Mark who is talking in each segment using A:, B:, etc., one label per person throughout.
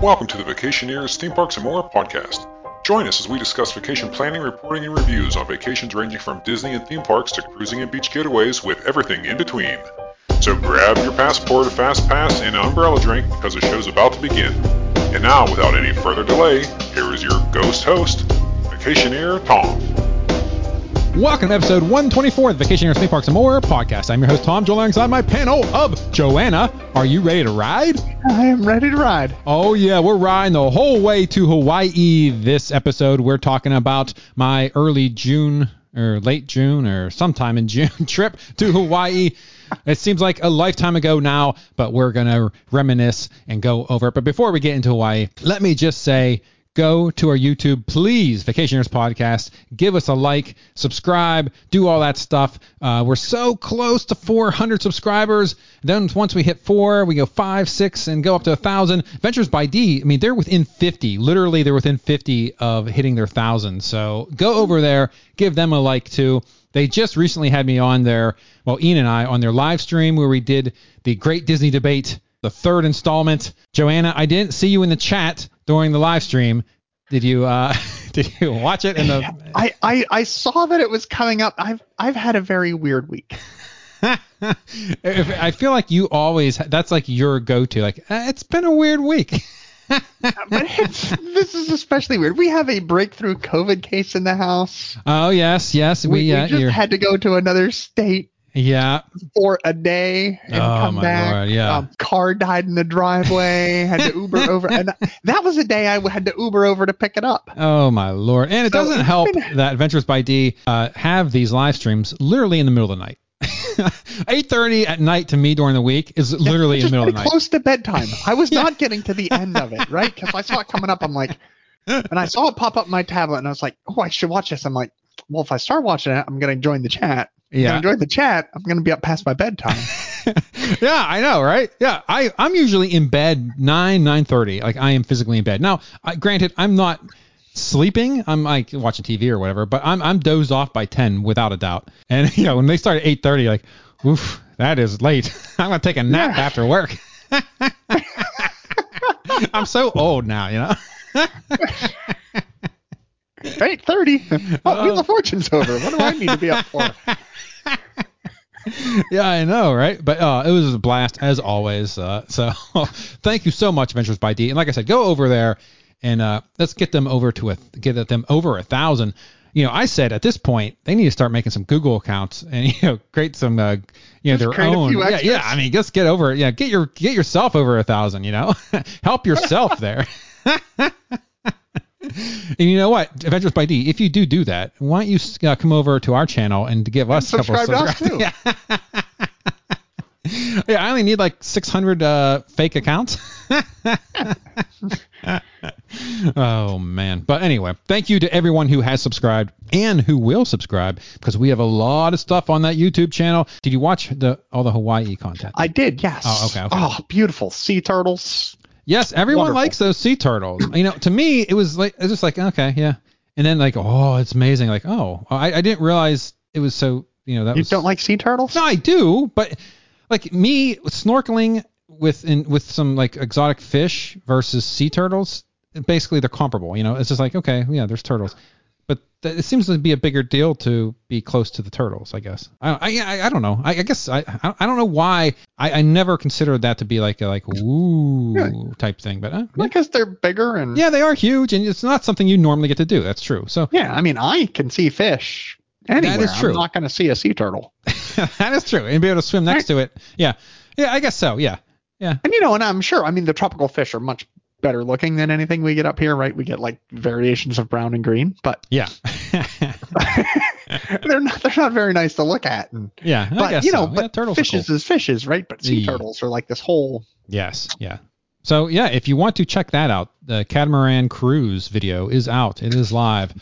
A: Welcome to the Vacationeers Theme Parks and More podcast. Join us as we discuss vacation planning, reporting, and reviews on vacations ranging from Disney and theme parks to cruising and beach getaways with everything in between. So grab your passport, a fast pass, and an umbrella drink because the show's about to begin. And now, without any further delay, here is your ghost host, Vacationeer Tom.
B: Welcome to episode 124 of the Vacationeers Theme Parks and More podcast. I'm your host Tom, joined alongside my panel of Joanna. Are you ready to ride?
C: I am ready to ride.
B: Oh yeah, we're riding the whole way to Hawaii. This episode, we're talking about my early June or late June or sometime in June trip to Hawaii. It seems like a lifetime ago now, but we're gonna reminisce and go over it. But before we get into Hawaii, let me just say go to our YouTube, please, Vacationeers Podcast. Give us a like, subscribe, do all that stuff. Uh, we're so close to 400 subscribers. Then once we hit four, we go five, six, and go up to a thousand. Ventures by D, I mean, they're within 50. Literally, they're within 50 of hitting their thousand. So go over there, give them a like too. They just recently had me on there, well, Ian and I, on their live stream where we did the Great Disney Debate, the third installment. Joanna, I didn't see you in the chat during the live stream. Did you uh, did you watch it? In the
C: I, I I saw that it was coming up. I've I've had a very weird week.
B: I feel like you always that's like your go-to. Like eh, it's been a weird week.
C: but it's, this is especially weird. We have a breakthrough COVID case in the house.
B: Oh yes, yes. We,
C: We, we
B: uh,
C: just
B: you're-
C: had to go to another state
B: yeah.
C: for a day and
B: Oh,
C: come
B: my
C: back.
B: Lord, yeah.
C: Um, car died in the driveway. had to Uber over, and that was a day I had to Uber over to pick it up.
B: Oh my lord! And it
C: So
B: doesn't help
C: been-
B: that Adventures by D uh, have these live streams literally in the middle of the night. 8:30 at night to me during the week is literally in the middle of the night.
C: close to bedtime. I was not getting to the end of it, right? Because I saw it coming up. I'm like, and I saw it pop up on my tablet, and I was like, oh, I should watch this. I'm like, well, if I start watching it, I'm gonna join the chat.
B: Yeah.
C: join the chat. I'm gonna be up past my bedtime.
B: yeah, I know, right? Yeah, I I'm usually in bed nine nine thirty. Like I am physically in bed. Now, I, granted, I'm not sleeping. I'm like watching TV or whatever, but I'm I'm dozed off by ten without a doubt. And you know, when they start at eight thirty, like, oof, that is late. I'm gonna take a nap
C: Yeah.
B: after work. I'm so old now, you know.
C: Eight thirty. Oh, Wheel of Fortune's over. What do I need to be up for?
B: yeah, I know, right? But uh, it was a blast as always. Uh, so thank you so much, Ventures by D. And like I said, go over there and uh, let's get them over to a get them over a thousand. You know, I said at this point they need to start making some Google accounts and you know create some uh, you know
C: Just
B: their own. Yeah, yeah. I mean, just get over. Yeah, get your get yourself over a thousand. You know, help yourself there. And you know what, Adventures by D, if you do do that, why don't you uh, come over to our channel and give us a couple of
C: subscribe to us,
B: subscribers? Yeah. yeah, I only need like 600 uh, fake accounts. oh man, but anyway, thank you to everyone who has subscribed and who will subscribe because we have a lot of stuff on that YouTube channel. Did you watch the all the Hawaii content?
C: I did. Yes.
B: Oh, okay, okay.
C: Oh, beautiful sea turtles.
B: Yes, everyone
C: Wonderful.
B: likes those sea turtles. you know, to me, it was like it's just like okay, yeah, and then like oh, it's amazing. Like oh, I, I didn't realize it was so. You know that
C: You
B: was,
C: don't like sea turtles?
B: No, I do, but like me snorkeling with in, with some like exotic fish versus sea turtles, basically they're comparable. You know, it's just like okay, yeah, there's turtles, but th- it seems to be a bigger deal to be close to the turtles. I guess. I I, I, I don't know. I, I guess I I I don't know why I, I never considered that to be like a like ooh type thing, but uh, yeah.
C: Because they're bigger and
B: yeah, they are huge, and it's not something you normally get to do. That's true. So
C: Yeah, I mean, I can see fish anywhere.
B: is true.
C: I'm not going to see a sea turtle.
B: that is true, and be able to swim next to it. Yeah, yeah, I guess so. Yeah, yeah.
C: And you know, and I'm sure, I mean, the tropical fish are much better looking than anything we get up here, right? We get like variations of brown and green, but
B: Yeah.
C: they're not they're not very nice to look at. And,
B: yeah. I
C: but
B: guess
C: you know,
B: so. Yeah,
C: but
B: turtles are
C: fishes
B: cool.
C: is fishes, right? But sea
B: Yeah.
C: turtles are like this whole.
B: Yes. Yeah. So yeah, if you want to check that out, the catamaran cruise video is out. It is live.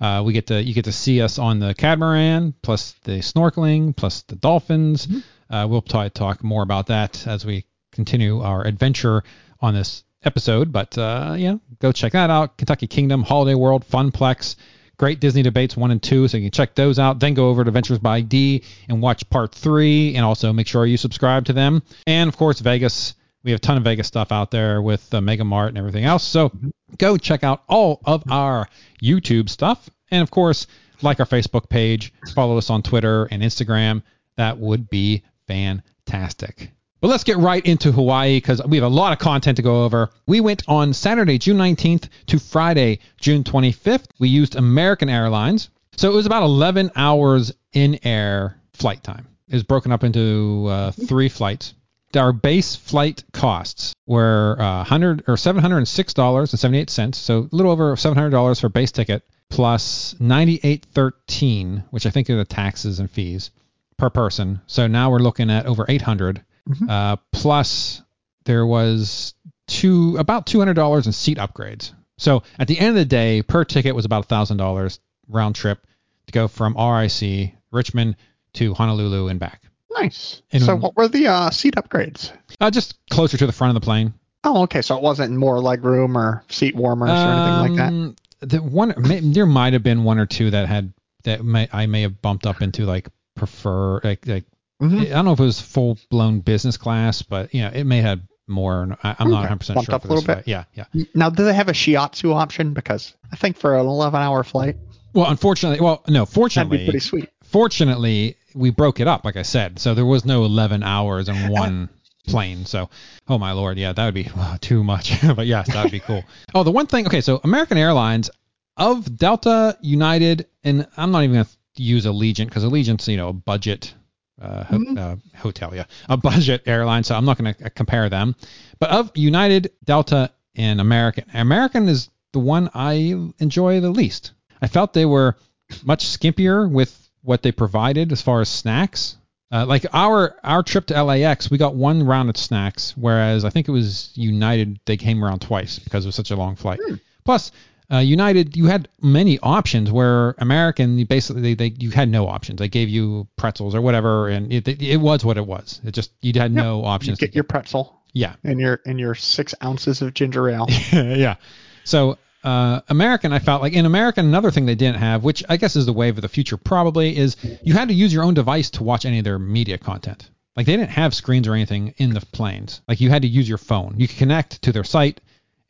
B: Uh, we get to you get to see us on the catamaran, plus the snorkeling, plus the dolphins. Uh, we'll probably talk more about that as we continue our adventure on this episode. But uh, yeah, go check that out. Kentucky Kingdom, Holiday World, Funplex. Great Disney debates one and two, so you can check those out. Then go over to Adventures by D and watch part three, and also make sure you subscribe to them. And of course, Vegas We have a ton of Vegas stuff out there with uh, Mega Mart and everything else. So go check out all of our YouTube stuff. And of course, like our Facebook page, follow us on Twitter and Instagram. That would be fantastic. But let's get right into Hawaii because we have a lot of content to go over. We went on Saturday, June 19th to Friday, June 25th. We used American Airlines. So it was about 11 hours in air flight time. It was broken up into uh, three flights. Our base flight costs were uh, 100 or 706 dollars and 78 cents, so a little over 700 dollars for base ticket, plus 98.13, which I think are the taxes and fees per person. So now we're looking at over 800.
C: Mhm.
B: Uh, plus there was two about $200 in seat upgrades. So at the end of the day, per ticket was about $1,000 round trip to go from RIC Richmond to Honolulu and back.
C: Nice.
B: And-
C: so what were the uh, seat upgrades?
B: Uh, just closer to the front of the plane.
C: Oh, okay. So it wasn't more leg room or seat warmers or anything like that.
B: Um, The one there might have been one or two that had that may I may have bumped up into like prefer like like
C: Mhm.
B: I don't know if it was full blown business class, but you know it may have more. I, I'm not 100 percent sure
C: up a little bit.
B: flight. Yeah, yeah.
C: Now, do they have a shiatsu option? Because I think for an 11 hour flight,
B: Well, unfortunately, well, no, fortunately,
C: that'd be pretty sweet.
B: fortunately, we broke it up, like I said. So there was no 11 hours in one plane. So, oh my lord, yeah, that would be uh, too much. but yes, that would be cool. Oh, the one thing, okay, so American Airlines of Delta, United, and I'm not even going to use Allegiant because Allegiant's, you know, a budget uh, ho-
C: Mhm.
B: uh, hotel, yeah, a budget airline. So I'm not going to compare them. But of United, Delta, and American, American is the one I enjoy the least. I felt they were much skimpier with what they provided as far as snacks. Uh, like our our trip to LAX, we got one round of snacks, whereas I think it was United they came around twice because it was such a long flight. Plus, uh, United you had many options, where American basically they, they you had no options. They gave you pretzels or whatever, and it, it, it was what it was. It just you had no
C: You
B: options. to
C: get your pretzel
B: yeah,
C: and your and your six ounces of ginger ale.
B: yeah. So uh, American, I felt like in American, another thing they didn't have, which I guess is the wave of the future, probably is you had to use your own device to watch any of their media content. Like they didn't have screens or anything in the planes. Like you had to use your phone. You could connect to their site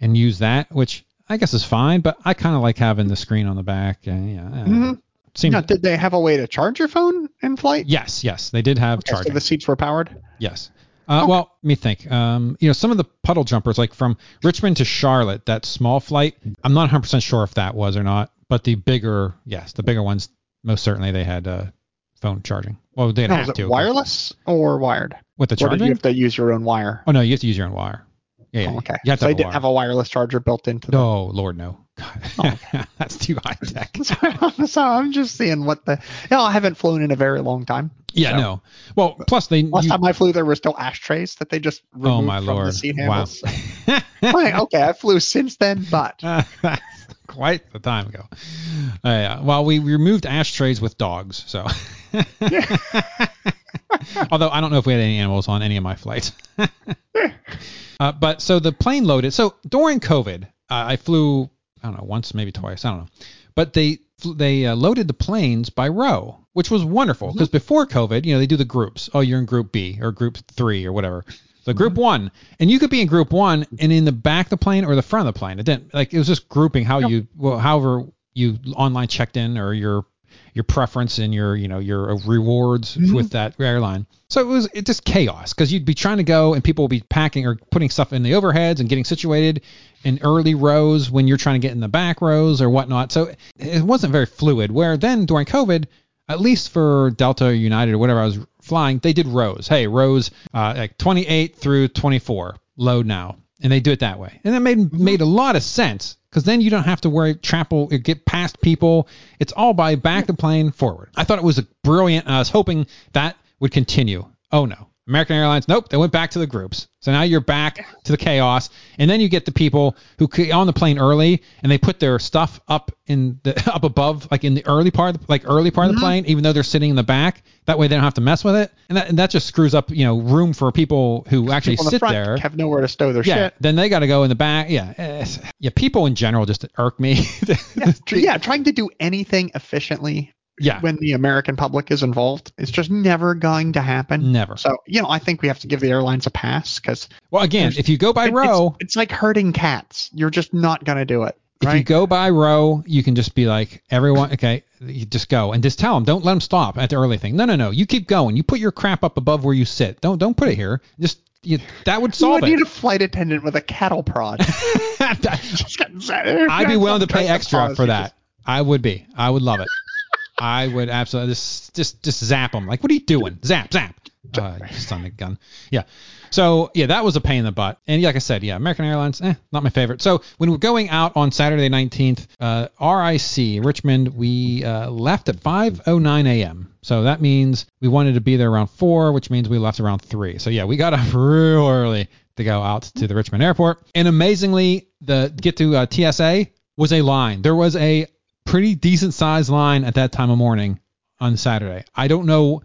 B: and use that, which I guess is fine. But I kind of like having the screen on the back. And yeah, I don't know.
C: Mhm.
B: Seemed-
C: Now, did they have a way to charge your phone in flight?
B: yes, yes, they did have
C: Okay, so
B: charging.
C: the seats were powered.
B: Yes. Uh, Well, let me think. Um, you know, some of the puddle jumpers, like from Richmond to Charlotte, that small flight, I'm not 100% sure if that was or not, but the bigger, yes, the bigger ones, most certainly they had uh, phone charging. Well, they didn't
C: Now,
B: have
C: was
B: to.
C: it wireless or wired?
B: With the charging?
C: Or did you have to use your own wire?
B: oh, no, you have to use your own wire. Yeah, yeah.
C: Oh, okay.
B: You
C: so they didn't have a wireless charger built into.
B: No, Lord, no. That's too high tech.
C: so I'm just seeing what the. You know, I haven't flown in a very long time.
B: Yeah,
C: So,
B: no. Well, plus they.
C: Last
B: you-
C: time I flew, there were still ashtrays that they just removed
B: oh, my
C: from
B: Lord.
C: the seat
B: Wow.
C: handles. Like, okay, I flew since then, but
B: That's quite the time ago. Uh, yeah. Well, we removed ashtrays with dogs, so. Although I don't know if we had any animals on any of my flights. Uh, but so the plane loaded. So during COVID, uh, I flew I don't know once maybe twice I don't know, but they they uh, loaded the planes by row, which was wonderful because before COVID, you know they do the groups. Oh, you're in Group B or Group Three or whatever. So Group One, and you could be in Group One and in the back of the plane or the front of the plane. It didn't like it was just grouping how you well however you online checked in or your your preference and your you know your rewards with that airline. So it was it just chaos because you'd be trying to go and people would be packing or putting stuff in the overheads and getting situated in early rows when you're trying to get in the back rows or whatnot. So it wasn't very fluid. Where then during COVID, at least for Delta or United or whatever I was flying, they did rows. Hey, rows uh, like 28 through 24, load now, and they do it that way, and that made made a lot of sense because then you don't have to worry trample or get past people. It's all by back the plane forward. I thought it was a brilliant. I was hoping that would continue. Oh no. American Airlines, nope, they went back to the groups. So now you're back to the chaos, and then you get the people who on the plane early, and they put their stuff up in the up above, like in the early part, of the, like early part of the plane, even though they're sitting in the back. That way they don't have to mess with it, and that and that just screws up, you know, room for people who actually
C: people the
B: sit
C: front
B: there.
C: have nowhere to stow their
B: Yeah,
C: shit.
B: then they got to go in the back. Yeah, eh, yeah. People in general just irk me.
C: Yeah, yeah, trying to do anything efficiently
B: Yeah.
C: when the American public is involved. It's just never going to happen.
B: Never.
C: So, you know, I think we have to give the airlines a pass because
B: Well, again, if you go by row,
C: it's, it's like herding cats. You're just not going to do it.
B: if
C: Right?
B: you go by row, you can just be like, everyone, okay, you just go and just tell them, don't let them stop at the early thing. No, no, no, you keep going. You put your crap up above where you sit. Don't don't put it here. Just you, that would
C: you
B: solve
C: would need
B: it.
C: a flight attendant with a cattle prod. Just getting set-
B: I'd be willing to pay extra for that. I would be. I would love it. I would absolutely just just just zap them. Like, what are you doing? Zap, zap. Uh, you son gun. Yeah. So yeah, that was a pain in the butt. And like I said, yeah, American Airlines, eh, not my favorite. So when we're going out on Saturday 19th, uh, RIC Richmond, we uh, left at 5:09 a.m. So that means we wanted to be there around four, which means we left around three. So yeah, we got up real early to go out to the Richmond airport. And amazingly, the get to uh, TSA was a line. There was a pretty decent sized line at that time of morning on Saturday. I don't know.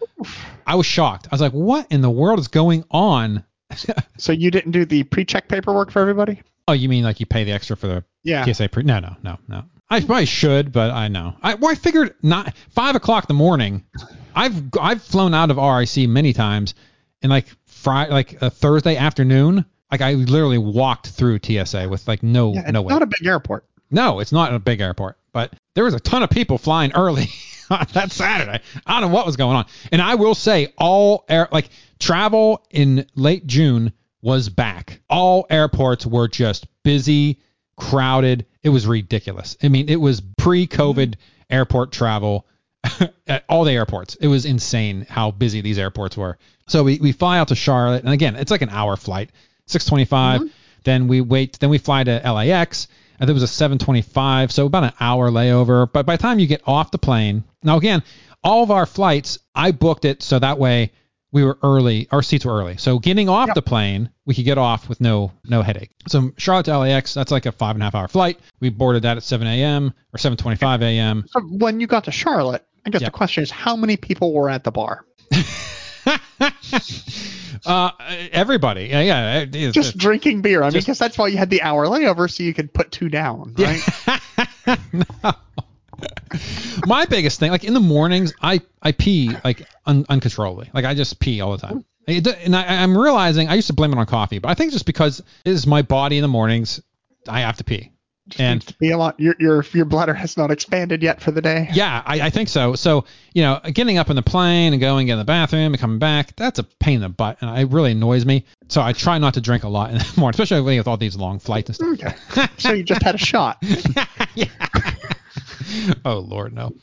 B: I was shocked. I was like, what in the world is going on?
C: So you didn't do the pre-check paperwork for everybody?
B: Oh, you mean like you pay the extra for the
C: Yeah.
B: TSA pre? No, no, no, no. I probably should, but I know. I well, I figured not five o'clock in the morning. I've I've flown out of RIC many times, and like Friday, like a Thursday afternoon, like I literally walked through TSA with like no
C: Yeah, it's
B: no way.
C: not a big airport.
B: No, it's not a big airport, but there was a ton of people flying early on that Saturday. I don't know what was going on. And I will say all air like travel in late June was back. All airports were just busy, crowded. It was ridiculous. I mean, it was pre-COVID airport travel at all the airports. It was insane how busy these airports were. So we, we fly out to Charlotte, and again, it's like an hour flight, 625. Mm-hmm. Then we wait. Then we fly to LAX. And there was a 725, so about an hour layover. But by the time you get off the plane, now again, all of our flights, I booked it so that way we were early. Our seats were early, so getting off
C: Yep.
B: the plane, we could get off with no no headache. So Charlotte to LAX, that's like a five and a half hour flight. We boarded that at 7 a.m. or 7:25 a.m.
C: So when you got to Charlotte, I guess
B: Yeah.
C: the question is how many people were at the bar?
B: uh, everybody, yeah, yeah. it's-
C: Just drinking beer. I mean, because that's why you had the hour layover, so you could put two down, right?
B: no. My biggest thing, like in the mornings, I I pee like un, uncontrollably. Like I just pee all the time. It, and I, I'm realizing I used to blame it on coffee, but I think just because it is my body in the mornings, I have to pee. And
C: Needs to be a lot. Your your your bladder has not expanded yet for the day.
B: yeah, I, I think so. So you know, getting up in the plane and going in the bathroom and coming back, that's a pain in the butt, and it really annoys me. So I try not to drink a lot in the morning, especially with all these long flights and stuff.
C: Okay. so you just had a shot.
B: yeah. oh Lord, no.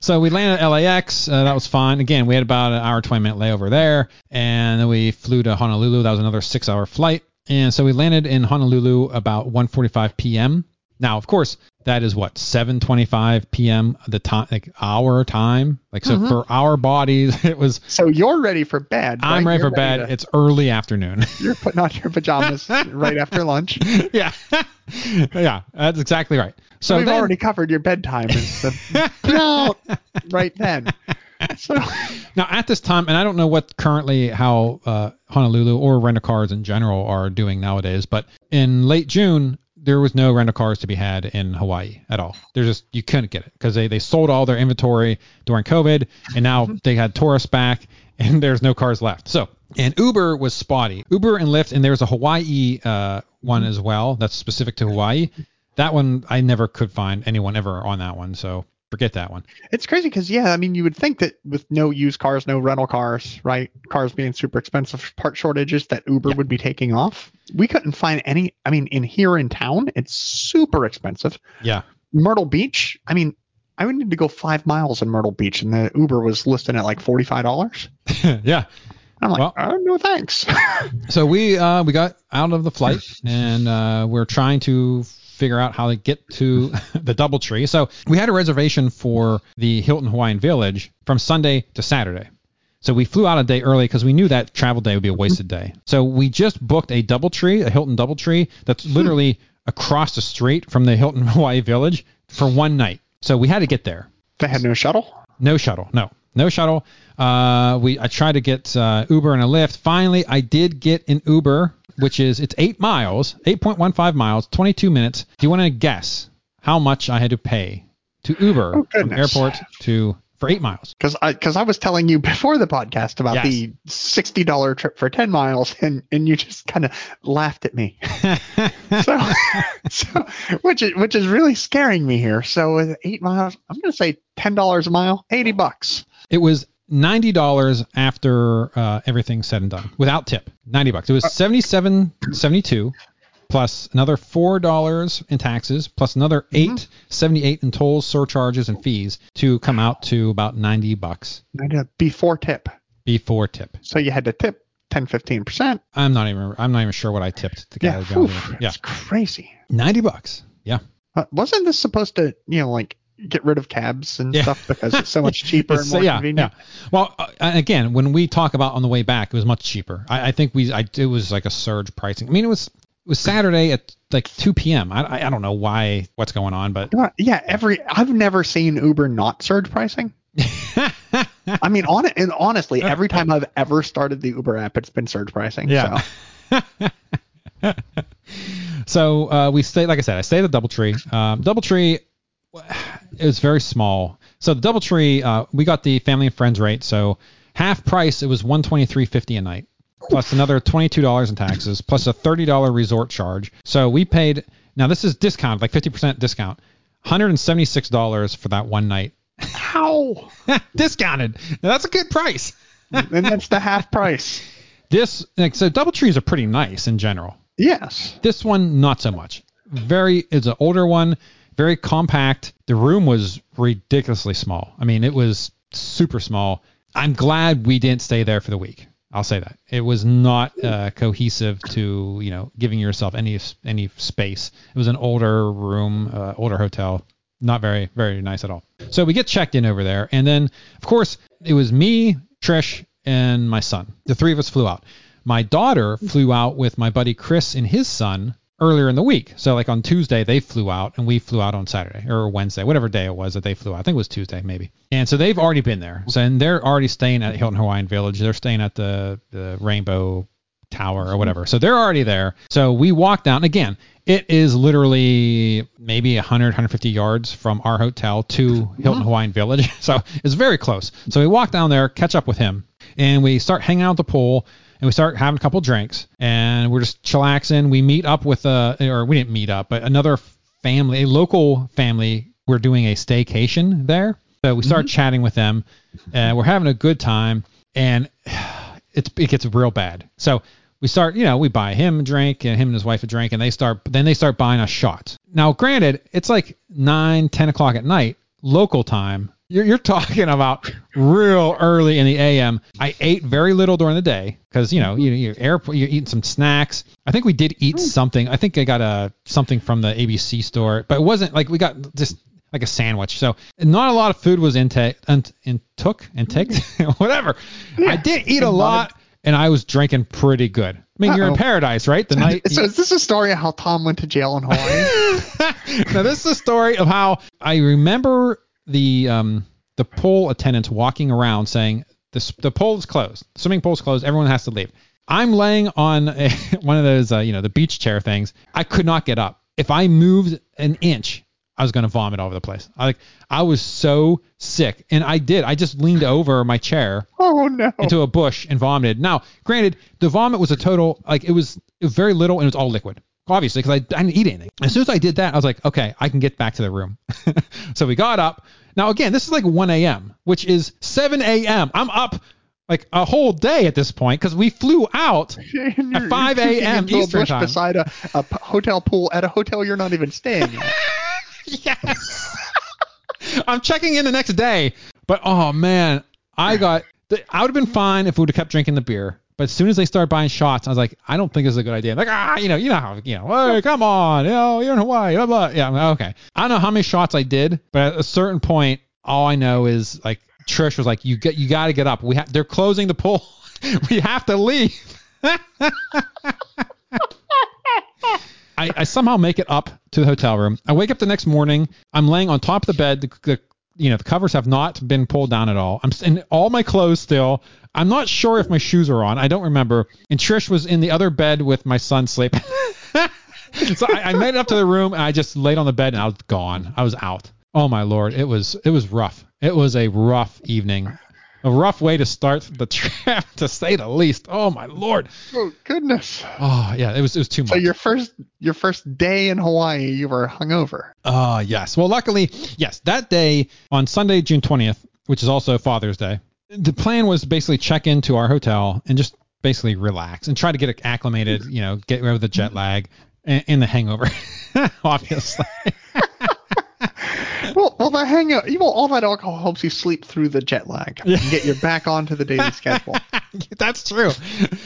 B: so we landed at LAX. Uh, that was fine. Again, we had about an hour, 20 minute layover there, and then we flew to Honolulu. That was another six-hour flight, and so we landed in Honolulu about 1:45 p.m. Now, of course, that is what 7:25 p.m. the time, like our time. Like so mm-hmm. for our bodies, it was.
C: So you're ready for bed.
B: I'm ready
C: You're
B: for bed.
C: to-
B: It's early afternoon.
C: you're putting on your pajamas right after lunch.
B: yeah, yeah, that's exactly right. So
C: We've
B: then,
C: already covered your bedtime. Is the, no, right then. So
B: Now at this time, and I don't know what currently how uh, Honolulu or rental cars in general are doing nowadays, but in late June there was no rental cars to be had in Hawaii at all. There's just you couldn't get it because they they sold all their inventory during COVID, and now they had tourists back, and there's no cars left. So and Uber was spotty. Uber and Lyft, and there's a Hawaii uh, one as well that's specific to Hawaii. That one I never could find anyone ever on that one, so forget that one.
C: it's crazy because yeah, I mean, you would think that with no used cars, no rental cars, right? Cars being super expensive, part shortages, that Uber would be taking off. We couldn't find any. I mean, in here in town, it's super expensive.
B: Yeah.
C: Myrtle Beach. I mean, I would need to go five miles in Myrtle Beach, and the Uber was listed at like forty five dollars.
B: yeah.
C: I'm like,
B: Well-
C: oh, no thanks.
B: So we uh, we got out of the flight and uh, we're trying to figure out how to get to the DoubleTree. So we had a reservation for the Hilton Hawaiian Village from Sunday to Saturday. So we flew out a day early because we knew that travel day would be a wasted day. So we just booked a DoubleTree, a Hilton DoubleTree that's literally across the street from the Hilton Hawaii Village for one night. So we had to get there.
C: they had no shuttle.
B: No shuttle. No. No shuttle. Uh, we I tried to get uh, Uber and a Lyft. Finally, I did get an Uber, which is it's eight miles, eight point one five miles, twenty two minutes. Do you want to guess how much I had to pay to Uber
C: Oh,
B: from airport to for eight miles.
C: Because I because I was telling you before the podcast about
B: Yes.
C: the sixty dollar trip for ten miles, and and you just kind of laughed at me. So, so which is which is really scaring me here. So with eight miles, I'm gonna say ten dollars a mile, eighty bucks.
B: It was ninety dollars after uh, everything said and done, without tip. Ninety bucks. It was seventy-seven seventy-two, plus another four dollars in taxes, plus another eight seventy-eight in tolls, surcharges, and fees to come out to about ninety bucks
C: Before tip,
B: before tip.
C: so you had to tip 10 15 percent.
B: I'm not even. I'm not even sure what I tipped to get
C: Yeah.
B: Yeah,
C: it's crazy.
B: ninety bucks. Yeah.
C: Uh, wasn't this supposed to you know like get rid of cabs and
B: Yeah.
C: stuff because it's so much cheaper and more
B: yeah,
C: convenient?
B: yeah. Well, uh, again, when we talk about on the way back, it was much cheaper. I, I think we, I, it was like a surge pricing. I mean, it was, it was Saturday at like 2 p.m. I, I, don't know why, what's going on, but
C: Yeah, every I've never seen Uber not surge pricing. I mean, on and honestly, every time I've ever started the Uber app, it's been surge pricing.
B: Yeah.
C: So.
B: so uh, we stayed, like I said, I stayed at DoubleTree. Um, DoubleTree, it was very small. So the DoubleTree, uh, we got the family and friends rate. So half price, it was 123.50 a night, plus another $22 in taxes, plus a $30 resort charge. So we paid. Now this is discounted, like 50% discount, $176 for that one night.
C: How?
B: discounted. Now that's a good price.
C: and that's the half price.
B: This, like, so DoubleTrees are pretty nice in general.
C: Yes.
B: This one, not so much. Very, it's an older one, very compact. The room was ridiculously small. I mean, it was super small. I'm glad we didn't stay there for the week. I'll say that it was not uh, cohesive to you know giving yourself any any space. It was an older room, uh, older hotel, not very very nice at all. So we get checked in over there, and then of course it was me, Trish, and my son. The three of us flew out. My daughter flew out with my buddy Chris and his son earlier in the week. So like on Tuesday they flew out and we flew out on Saturday or Wednesday, whatever day it was that they flew out. I think it was Tuesday maybe. And so they've already been there. So and they're already staying at Hilton Hawaiian Village. They're staying at the the Rainbow Tower or whatever. So they're already there. So we walk down again. It is literally maybe 100, 150 yards from our hotel to mm-hmm. Hilton Hawaiian Village. So it's very close. So we walk down there, catch up with him, and we start hanging out at the pool and we start having a couple drinks and we're just chillaxing. We meet up with a, or we didn't meet up, but another family, a local family. We're doing a staycation there. So we start mm-hmm. chatting with them and we're having a good time and it's, it gets real bad. So we start, you know, we buy him a drink and him and his wife a drink and they start, then they start buying us shots. Now, granted, it's like nine, 10 o'clock at night, local time. You're, you're talking about real early in the AM. I ate very little during the day because you know you you're airport you're eating some snacks. I think we did eat hmm. something. I think I got a something from the ABC store, but it wasn't like we got just like a sandwich. So not a lot of food was intake and in took intake whatever. I did eat a lot and I was drinking pretty good. I mean, you're in paradise, right? The night.
C: So is this a story of how Tom went to jail in Hawaii?
B: now this is a story of how I remember the um the pool attendants walking around saying the the pool is closed, the swimming pool is closed, everyone has to leave. I'm laying on a, one of those uh, you know the beach chair things. I could not get up. If I moved an inch, I was gonna vomit all over the place. I like I was so sick, and I did. I just leaned over my chair
C: oh no.
B: into a bush and vomited. Now, granted, the vomit was a total like it was, it was very little and it was all liquid. Obviously, because I, I didn't eat anything. As soon as I did that, I was like, okay, I can get back to the room. so we got up. Now again, this is like 1 a.m., which is 7 a.m. I'm up like a whole day at this point because we flew out. At 5 a.m. Eastern time.
C: beside a, a p- hotel pool at a hotel you're not even staying at.
B: yes. I'm checking in the next day, but oh man, I got. I would have been fine if we would have kept drinking the beer. But as soon as they start buying shots, I was like, I don't think this is a good idea. I'm Like, ah, you know, you know how, you know, hey, come on, you know, you're in Hawaii, blah blah. Yeah, like, okay. I don't know how many shots I did, but at a certain point, all I know is like Trish was like, you get, you got to get up. We have, they're closing the pool. we have to leave. I, I somehow make it up to the hotel room. I wake up the next morning. I'm laying on top of the bed. The, the you know the covers have not been pulled down at all. I'm in all my clothes still. I'm not sure if my shoes are on. I don't remember. And Trish was in the other bed with my son sleeping. so I, I made it up to the room and I just laid on the bed and I was gone. I was out. Oh my lord, it was it was rough. It was a rough evening. A rough way to start the trip, to say the least. Oh my lord.
C: Oh goodness.
B: Oh yeah, it was it was too much.
C: So your first your first day in Hawaii, you were hungover.
B: Ah, yes. Well, luckily, yes, that day on Sunday, June 20th, which is also Father's Day, the plan was basically check into our hotel and just basically relax and try to get acclimated, you know, get rid of the jet lag and, and the hangover, obviously.
C: Well, well, the hangout, you know, all that alcohol helps you sleep through the jet lag and get you back onto the daily schedule.
B: That's true.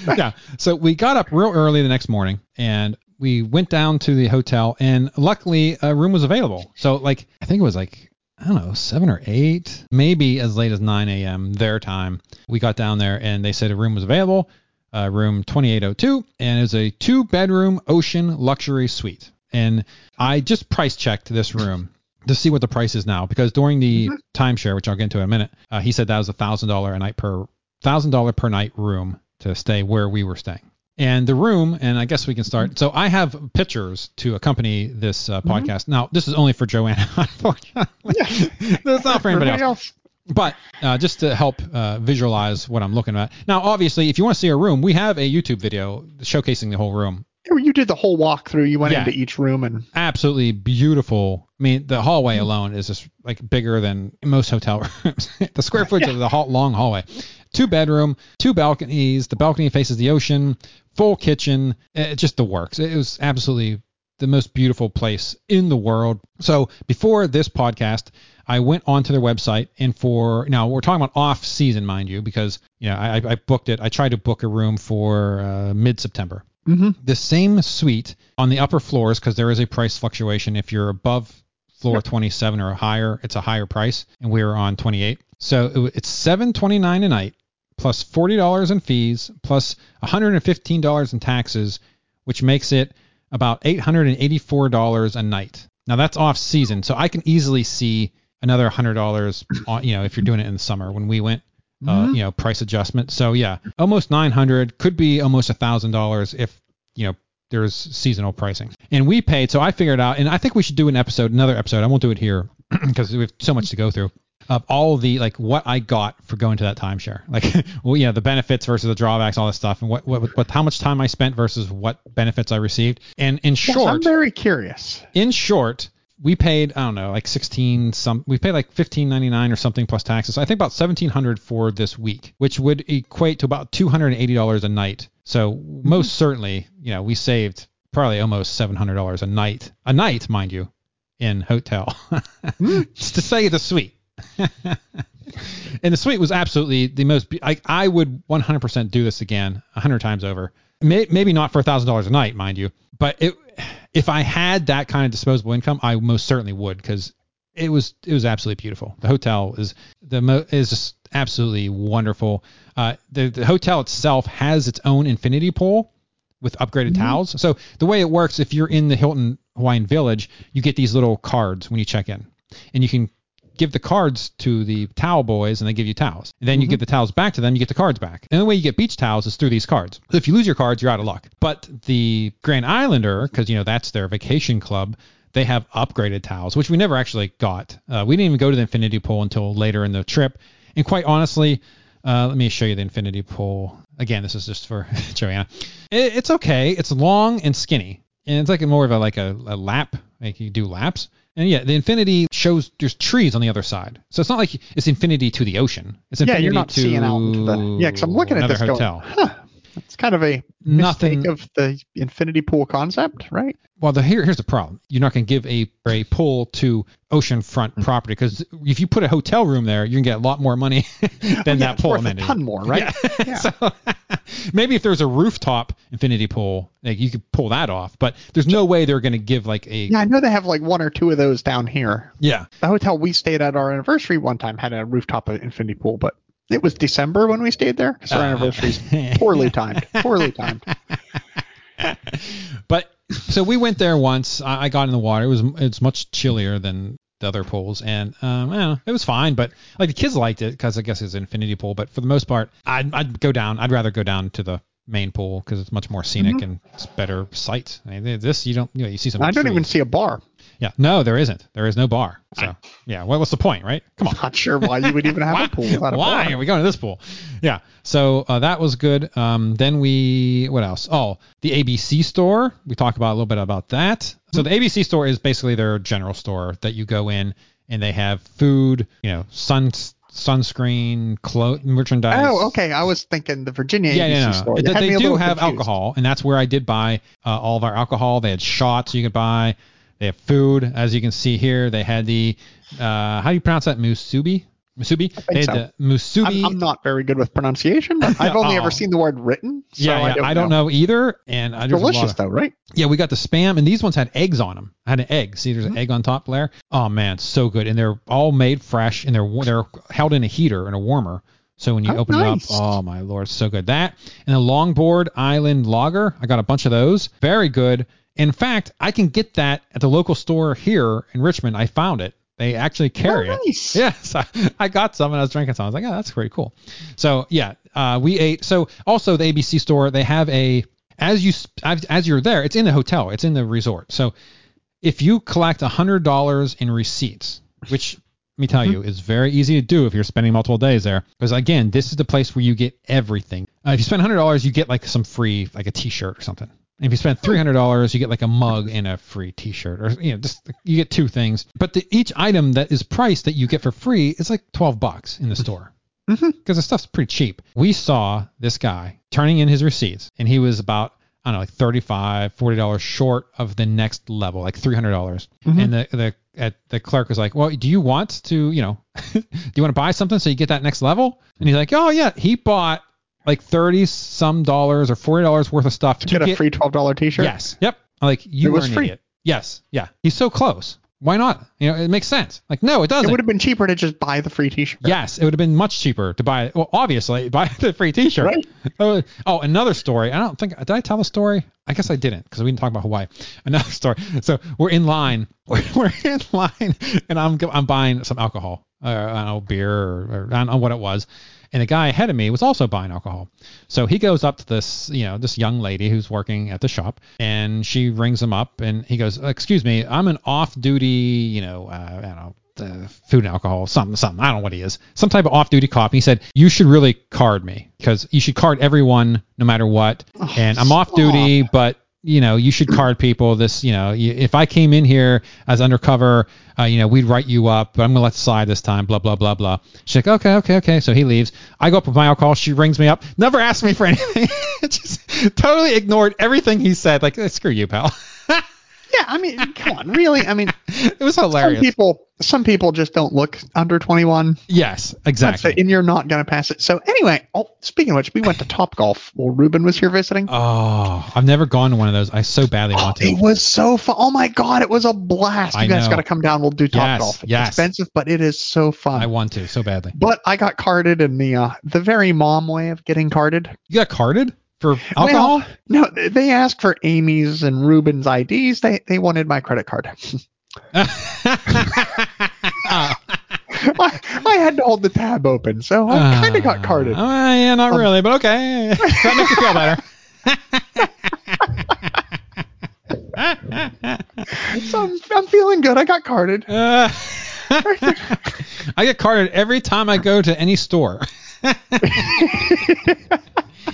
B: yeah. So we got up real early the next morning and we went down to the hotel and luckily a room was available. So like I think it was like I don't know, seven or eight, maybe as late as 9 a.m. their time. We got down there and they said a room was available, uh, room 2802, and it was a two bedroom ocean luxury suite. And I just price checked this room to see what the price is now because during the timeshare, which I'll get into in a minute, uh, he said that was a thousand dollar a night per thousand dollar per night room to stay where we were staying. And the room, and I guess we can start. So I have pictures to accompany this uh, podcast. Now, this is only for Joanna, unfortunately. It's not for anybody
C: Everybody
B: else. But uh, just to help uh, visualize what I'm looking at. Now, obviously, if you want to see a room, we have a YouTube video showcasing the whole room.
C: You did the whole walkthrough. You went
B: Yeah.
C: into each room and
B: Absolutely beautiful. I mean, the hallway alone is just like bigger than most hotel rooms. the square footage of the hall, long hallway. Two bedroom, two balconies. The balcony faces the ocean. Full kitchen. It, just the works. It was absolutely the most beautiful place in the world. So before this podcast, I went onto their website and for now we're talking about off season, mind you, because you know I, I booked it. I tried to book a room for uh, mid September. Mm-hmm. The same suite on the upper floors because there is a price fluctuation. If you're above floor 27 or higher, it's a higher price, and we were on 28. So it, it's 729 a night plus $40 in fees plus $115 in taxes, which makes it about $884 a night. Now that's off season, so I can easily see another $100 on, you know, if you're doing it in the summer when we went, uh, you know, price adjustment. So yeah, almost 900 could be almost a thousand dollars if, you know, there's seasonal pricing. And we paid, so I figured out, and I think we should do an episode, another episode. I won't do it here because we have so much to go through of all the like what I got for going to that timeshare. Like, well, you know, the benefits versus the drawbacks, all this stuff, and what, what, what, how much time I spent versus what benefits I received. And in
C: Yes, I'm very curious.
B: in short, we paid I don't know like sixteen some we paid like fifteen ninety nine or something plus taxes. I think about seventeen hundred for this week, which would equate to about two hundred and eighty dollars a night. So mm-hmm. most certainly, you know, we saved probably almost seven hundred dollars a night, a night, mind you, in hotel. Mm. Just to say the suite. and the suite was absolutely the most. I I would 100% do this again 100 times over. May, maybe not for thousand dollars a night, mind you, but it if I had that kind of disposable income, I most certainly would because it was it was absolutely beautiful. The hotel is the mo- is just absolutely wonderful. Uh, the the hotel itself has its own infinity pool with upgraded towels. So the way it works, if you're in the Hilton Hawaiian Village, you get these little cards when you check in, and you can give the cards to the towel boys and they give you towels. And then you give the towels back to them, you get the cards back. And the way you get beach towels is through these cards. So if you lose your cards, you're out of luck. But the Grand Islander, because you know that's their vacation club, they have upgraded towels, which we never actually got. Uh, we didn't even go to the infinity pool until later in the trip. And quite honestly, uh, let me show you the infinity pool. Again, this is just for Joanna. It, it's okay. It's long and skinny, and it's like more of a like a, a lap. Like you do laps. And yeah, the infinity shows there's trees on the other side, so it's not like it's infinity to the ocean. It's infinity Yeah,
C: you're not
B: to
C: seeing out into the. Yeah, because I'm looking at this
B: hotel.
C: going, huh. It's kind of a
B: Nothing-
C: mistake of the infinity pool concept, right?
B: Well, the, here, here's the problem. You're not going to give a a pool to oceanfront hmm. property because if you put a hotel room there, you can get a lot more money than oh,
C: Yeah,
B: that pool
C: worth
B: amenity.
C: a ton more, right?
B: Yeah. so maybe if there's a rooftop infinity pool, like you could pull that off. But there's no way they're going to give like a
C: Yeah, I know they have like one or two of those down here.
B: yeah.
C: The hotel we stayed at our anniversary one time had a rooftop infinity pool, but it was December when we stayed there. So our
B: Uh.
C: anniversary's poorly timed. Poorly timed.
B: But so we went there once. I, I got in the water. It was it's much chillier than the other pools, and um, I don't know, it was fine. But like the kids liked it because I guess it's an infinity pool. But for the most part, I'd, I'd go down. I'd rather go down to the main pool because it's much more scenic and it's better sights. I mean, this you don't you know you see some.
C: I don't
B: trees.
C: even see a bar.
B: Yeah. No, there isn't. There is no bar. So yeah. What, what's the point, right? Come on.
C: Not sure why you would even have a pool without a
B: why
C: bar.
B: are we going to this pool? Yeah. So uh, that was good. Um, then we what else? Oh, the ABC store. We talked about a little bit about that. So the ABC store is basically their general store that you go in and they have food, you know, sun sunscreen, clo- merchandise.
C: Oh, okay. I was thinking the Virginia
B: Yeah,
C: ABC
B: yeah, no.
C: store.
B: They,
C: You had me
B: they do have
C: confused.
B: alcohol, and that's where I did buy uh, all of our alcohol. They had shots you could buy. They have food, as you can see here. They had the uh, how do you pronounce that? Musubi. Musubi. they had
C: so.
B: the musubi.
C: I'm, I'm not very good with pronunciation, but I've only
B: Oh.
C: ever seen the word written. So
B: yeah, yeah,
C: I don't,
B: know. either. And I just
C: Delicious though, right?
B: Yeah, we got the spam, and these ones had eggs on them. I had an egg. See, there's an egg on top there. Oh man, so good, and they're all made fresh, and they're they're held in a heater and a warmer. So when you
C: Oh,
B: open
C: nice.
B: it up, oh my lord, so good. That and the longboard island lager, I got a bunch of those. Very good. In fact, I can get that at the local store here in Richmond. I found it. They actually carry
C: Oh,
B: it. Yes, I, I got some and I was drinking some. I was like, oh, that's pretty cool. So yeah, uh, we ate. So also the ABC store, they have a as you as you're there, it's in the hotel, it's in the resort. So if you collect a hundred dollars in receipts, which let me tell you is very easy to do if you're spending multiple days there, because again, this is the place where you get everything. Uh, if you spend hundred dollars, you get like some free, like a T-shirt or something. And if you spend hmm. three hundred dollars, you get like a mug and a free T-shirt, or you know, just you get two things. But the, each item that is priced that you get for free is like twelve bucks in the store mm-hmm. because the stuff's pretty cheap. We saw this guy turning in his receipts, and he was about I don't know, like 35 40 dollars short of the next level, like three hundred dollars. Mm-hmm. And the the at the clerk was like, "Well, do you want to, you know, do you want to buy something so you get that next level?" And he's like, "Oh yeah." He bought like thirty some dollars or forty dollars worth of stuff to
C: Get a free twelve dollar T-shirt.
B: Yes. Yep. Like you
C: It was free.
B: idiot. Yes. Yeah. He's so close. Why not? You know, it makes sense. Like, no, it doesn't.
C: It would have been cheaper to just buy the free T-shirt.
B: Yes, it would have been much cheaper to buy. Well, obviously, buy the free T-shirt.
C: Right.
B: Oh, oh, another story. I don't think did I tell the story? I guess I didn't because we didn't talk about Hawaii. Another story. So we're in line. We're, we're in line, and I'm I'm buying some alcohol. Uh, I don't know beer or, or I don't know what it was. And the guy ahead of me was also buying alcohol. So he goes up to this, you know, this young lady who's working at the shop, and she rings him up, and he goes, "Excuse me, I'm an off-duty, you know, uh, I don't know, uh, food and alcohol, something, something. I don't know what he is. Some type of off-duty cop. And he said, you should really card me because you should card everyone no matter what. and I'm off-duty, but you know, you should card people. This, you know, if I came in here as undercover, uh, you know, we'd write you up, but I'm gonna let slide this time. Blah blah blah blah. She's like, okay, okay, okay. So he leaves. I go up with my alcohol. She rings me up. Never asked me for anything. Just totally ignored everything he said. Like, "Eh, screw you, pal.
C: Yeah, I mean, come on, really? I mean,
B: it was hilarious.
C: some
B: hilarious.
C: people, some people just don't look under 21.
B: yes, exactly.
C: and you're not going to pass it. So anyway, oh, speaking of which, we went to Top Golf while Ruben was here visiting.
B: Oh, I've never gone to one of those. I so badly want to.
C: It was so fun. Oh my god, it was a blast.
B: I
C: You guys got to come down. We'll do Top
B: Yes,
C: Golf. It's
B: yes.
C: expensive, but it is so fun.
B: I want to so badly.
C: but I got carded in the uh, the very mom way of getting carded.
B: You got carded for alcohol?
C: Well, no, they asked for Amy's and Ruben's IDs. They they wanted my credit card. I, I had to hold the tab open, so I kind of got carded.
B: Uh, yeah, not really, but okay. that makes you feel better.
C: So I'm, I'm feeling good. I got carded.
B: Uh, I get carded every time I go to any store.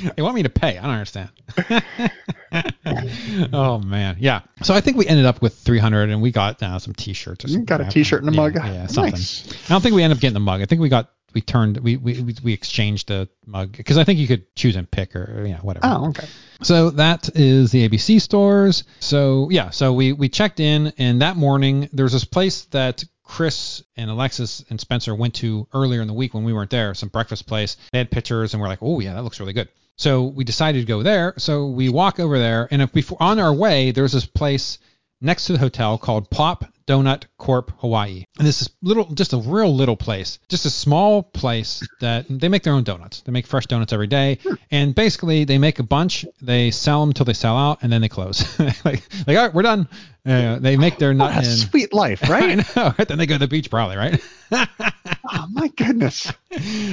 B: they want me to pay. I don't understand. oh man, yeah. So I think we ended up with 300, and we got uh, some T-shirts. Or
C: You
B: something.
C: got a T-shirt and a
B: Yeah,
C: mug.
B: Yeah, something.
C: Nice.
B: I don't think we ended up getting the mug. I think we got we turned we we we- exchanged the mug because I think you could choose and pick or, you know whatever.
C: Oh, okay.
B: So that is the ABC stores. So yeah, so we we checked in, and that morning there was this place that Chris and Alexis and Spencer went to earlier in the week when we weren't there. Some breakfast place. They had pictures, and we're like, oh yeah, that looks really good. So we decided to go there. So we walk over there, and if before on our way, there's this place next to the hotel called Pop Donut Corp Hawaii. And this is little, just a real little place, just a small place that they make their own donuts. They make fresh donuts every day, and basically they make a bunch, they sell them till they sell out, and then they close. like, like all right, we're done. Uh, they make their nut.
C: What a
B: and-
C: sweet life, right?
B: I know, right? Then they go to the beach probably, right?
C: Oh my goodness.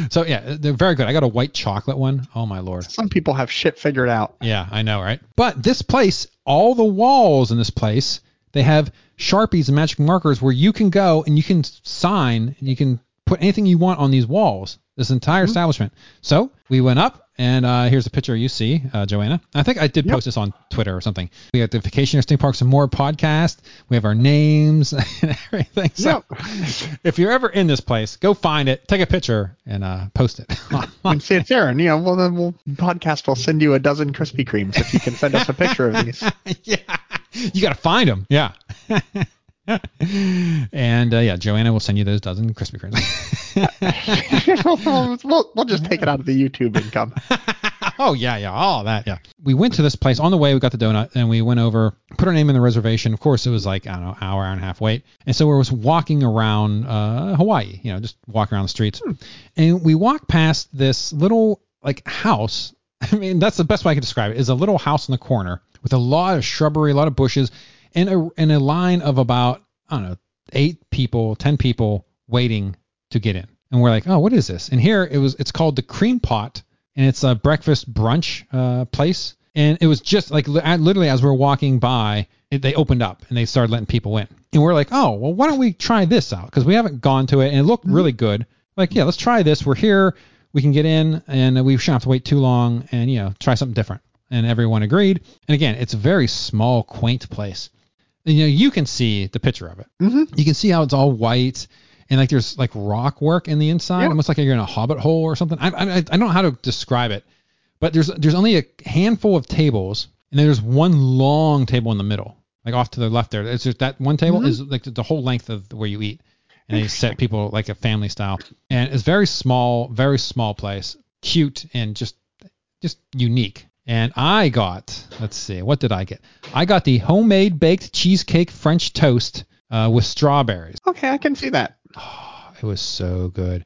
B: so yeah, they're very good. I got a white chocolate one. Oh my lord.
C: Some people have shit figured out.
B: Yeah, I know, right? But this place, all the walls in this place they have sharpies and magic markers where you can go and you can sign and you can put anything you want on these walls. This entire
C: Mm-hmm.
B: establishment. So we went up, and uh, here's a picture you see, uh, Joanna. I think I did
C: Yep.
B: post this on Twitter or something. We have the Vacation Theme Parks and More podcast. We have our names and everything. So if you're ever in this place, go find it, take a picture, and uh, post it.
C: and see it's and you know, well then we'll podcast will send you a dozen Krispy Kremes if you can send us a picture of these.
B: yeah, you got to find them. Yeah. and uh, yeah, Joanna will send you those dozen Krispy Kremes.
C: we'll, we'll just take it out of the YouTube income.
B: oh yeah, yeah, all that. Yeah. We went to this place on the way. We got the donut, and we went over, put our name in the reservation. Of course, it was like I don't know, hour, hour and a half wait. And so we was walking around uh, Hawaii, you know, just walking around the streets, and we walked past this little like house. I mean, that's the best way I can describe it. Is a little house in the corner with a lot of shrubbery, a lot of bushes, and a and a line of about I don't know eight people, ten people waiting to get in. And we're like, oh, what is this? And here it was. It's called the Cream Pot, and it's a breakfast brunch uh, place. And it was just like literally as we were walking by, it, they opened up and they started letting people in. And we're like, oh, well, why don't we try this out? Because we haven't gone to it and it looked really good. Like, yeah, let's try this. We're here. We can get in and we shouldn't have to wait too long and, you know, try something different. And everyone agreed. And again, it's a very small, quaint place. You know, you can see the picture of it.
C: Mhm.
B: You can see how it's all white and like there's like rock work in the inside,
C: Yeah.
B: almost like you're in a hobbit hole or something. I, I, I don't know how to describe it, but there's there's only a handful of tables, and there's one long table in the middle, like off to the left there. It's just that one table is like the whole length of where you eat, and they set people like a family style, and it's very small, very small place, cute and just just unique. And I got, let's see, what did I get? I got the homemade baked cheesecake French toast uh, with strawberries.
C: Okay, I can see that.
B: Oh, It was so good.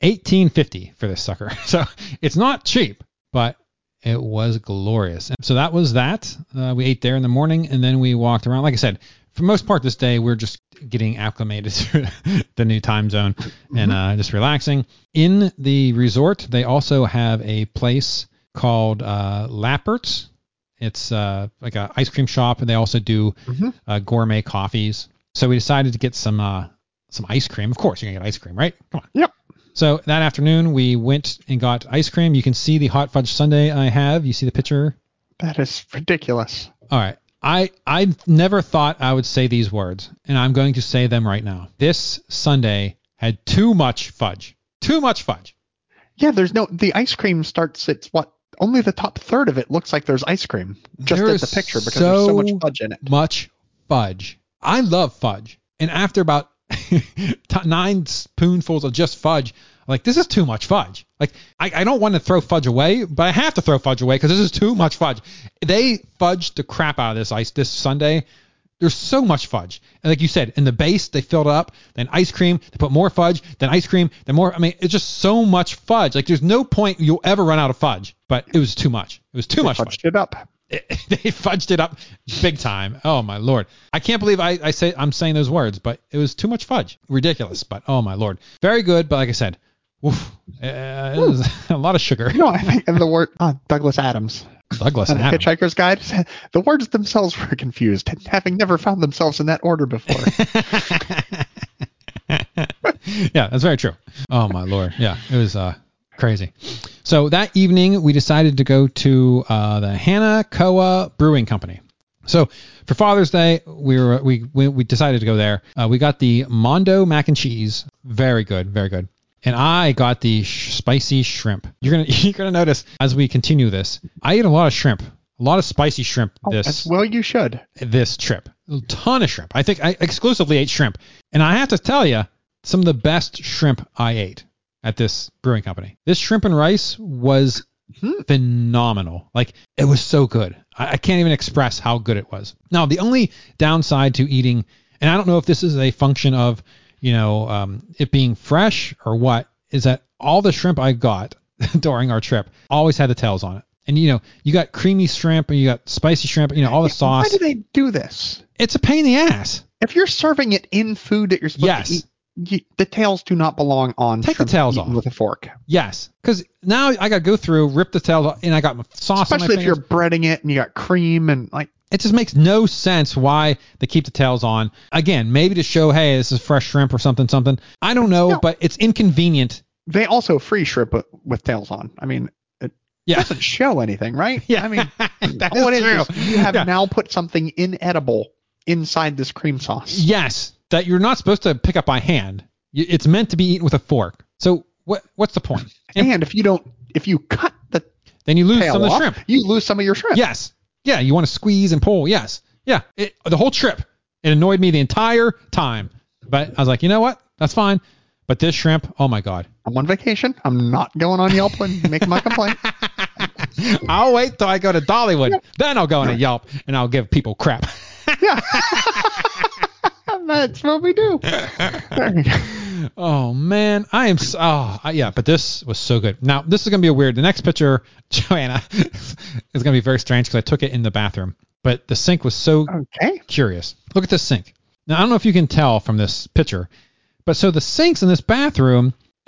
B: 1850 for this sucker. So it's not cheap, but it was glorious. And so that was that. Uh, we ate there in the morning and then we walked around. Like I said, for most part this day we're just getting acclimated to the new time zone and uh, just relaxing. In the resort, they also have a place called uh, Lappert's. It's uh, like an ice cream shop, and they also do
C: Mhm.
B: uh, gourmet coffees. So we decided to get some uh, some ice cream. Of course, you're gonna get ice cream, right? Come on.
C: Yep.
B: So that afternoon, we went and got ice cream. You can see the hot fudge sundae I have. You see the picture.
C: That is ridiculous.
B: All right. I I never thought I would say these words, and I'm going to say them right now. This sundae had too much fudge. Too much fudge.
C: Yeah, there's no the ice cream starts it's what only the top third of it looks like there's ice cream just
B: There
C: at the picture because there's so much fudge in it.
B: Much fudge. I love fudge, and after about nine spoonfuls of just fudge, I'm like this is too much fudge. Like I, I don't want to throw fudge away, but I have to throw fudge away because this is too much fudge. They fudged the crap out of this ice this sundae. There's so much fudge. And like you said, in the base, they filled it up, then ice cream, they put more fudge, then ice cream, then more. I mean, it's just so much fudge. Like there's no point you'll ever run out of fudge, but it was too much. It was too much fudge.
C: Fudged it up.
B: It- they fudged it up big time. Oh my lord. I can't believe I, I say I'm saying those words, but it was too much fudge. Ridiculous, but oh my lord. Very good, but like I said, woof, uh, it was a lot of sugar.
C: No, I think the word uh, Douglas Adams
B: Douglas
C: and the
B: Adams.
C: Hitchhiker's Guide. The words themselves were confused, having never found themselves in that order before.
B: yeah, that's very true. Oh my lord. Yeah, it was uh crazy. So that evening we decided to go to uh, the Hana Koa Brewing Company. So for Father's Day, we were we we, we decided to go there. Uh, we got the Mondo mac and cheese, very good, very good. And I got the sh- spicy shrimp. You're gonna you're gonna notice as we continue this, I ate a lot of shrimp, a lot of spicy shrimp this
C: As well, you should.
B: this trip. A ton of shrimp. I think I exclusively ate shrimp. And I have to tell you, some of the best shrimp I ate at this brewing company. This shrimp and rice was
C: Hmm.
B: phenomenal. Like it was so good. I, I can't even express how good it was. Now, the only downside to eating, and I don't know if this is a function of, you know, um, it being fresh or what, is that all the shrimp I got during our trip always had the tails on it. And you know, you got creamy shrimp and you got spicy shrimp, you know, all the
C: Why
B: sauce.
C: Why do they do this?
B: It's a pain in the ass.
C: If you're serving it in food that you're supposed
B: Yes.
C: to eat, you, the tails do not belong on
B: Take the tails off.
C: with a fork.
B: Yes, because now I got to go through, rip the tails off, and I got my sauce
C: Especially if
B: my
C: you're breading it and you got cream and like
B: it just makes no sense why they keep the tails on. Again, maybe to show, hey, this is fresh shrimp or something, something. I don't know,
C: Yeah.
B: but it's inconvenient.
C: They also free shrimp with, tails on. I mean, it
B: Yeah.
C: doesn't show anything, right?
B: Yeah.
C: I mean,
B: That
C: all
B: is
C: it is
B: true.
C: is you have
B: Yeah.
C: now put something inedible inside this cream sauce.
B: Yes, that you're not supposed to pick up by hand. It's meant to be eaten with a fork. So what what's the point? And
C: And if you don't, if you cut the
B: then you lose some of the shrimp.
C: you lose some of your shrimp.
B: Yes. Yeah, you want to squeeze and pull. Yes. Yeah. It, the whole trip. It annoyed me the entire time. But I was like, you know what? That's fine. But this shrimp, oh my god.
C: I'm on vacation. I'm not going on Yelp and making my complaint.
B: I'll wait till I go to Dollywood. Then I'll go on a Yelp and I'll give people crap.
C: yeah. That's what we do. There you go.
B: Oh man, I am. So, oh yeah, but this was so good. Now this is gonna be a weird. The next picture, Joanna, is gonna be very strange because I took it in the bathroom. But the sink was so
C: Okay.
B: curious. Look at this sink. Now I don't know if you can tell from this picture, but so the sinks in this bathroom,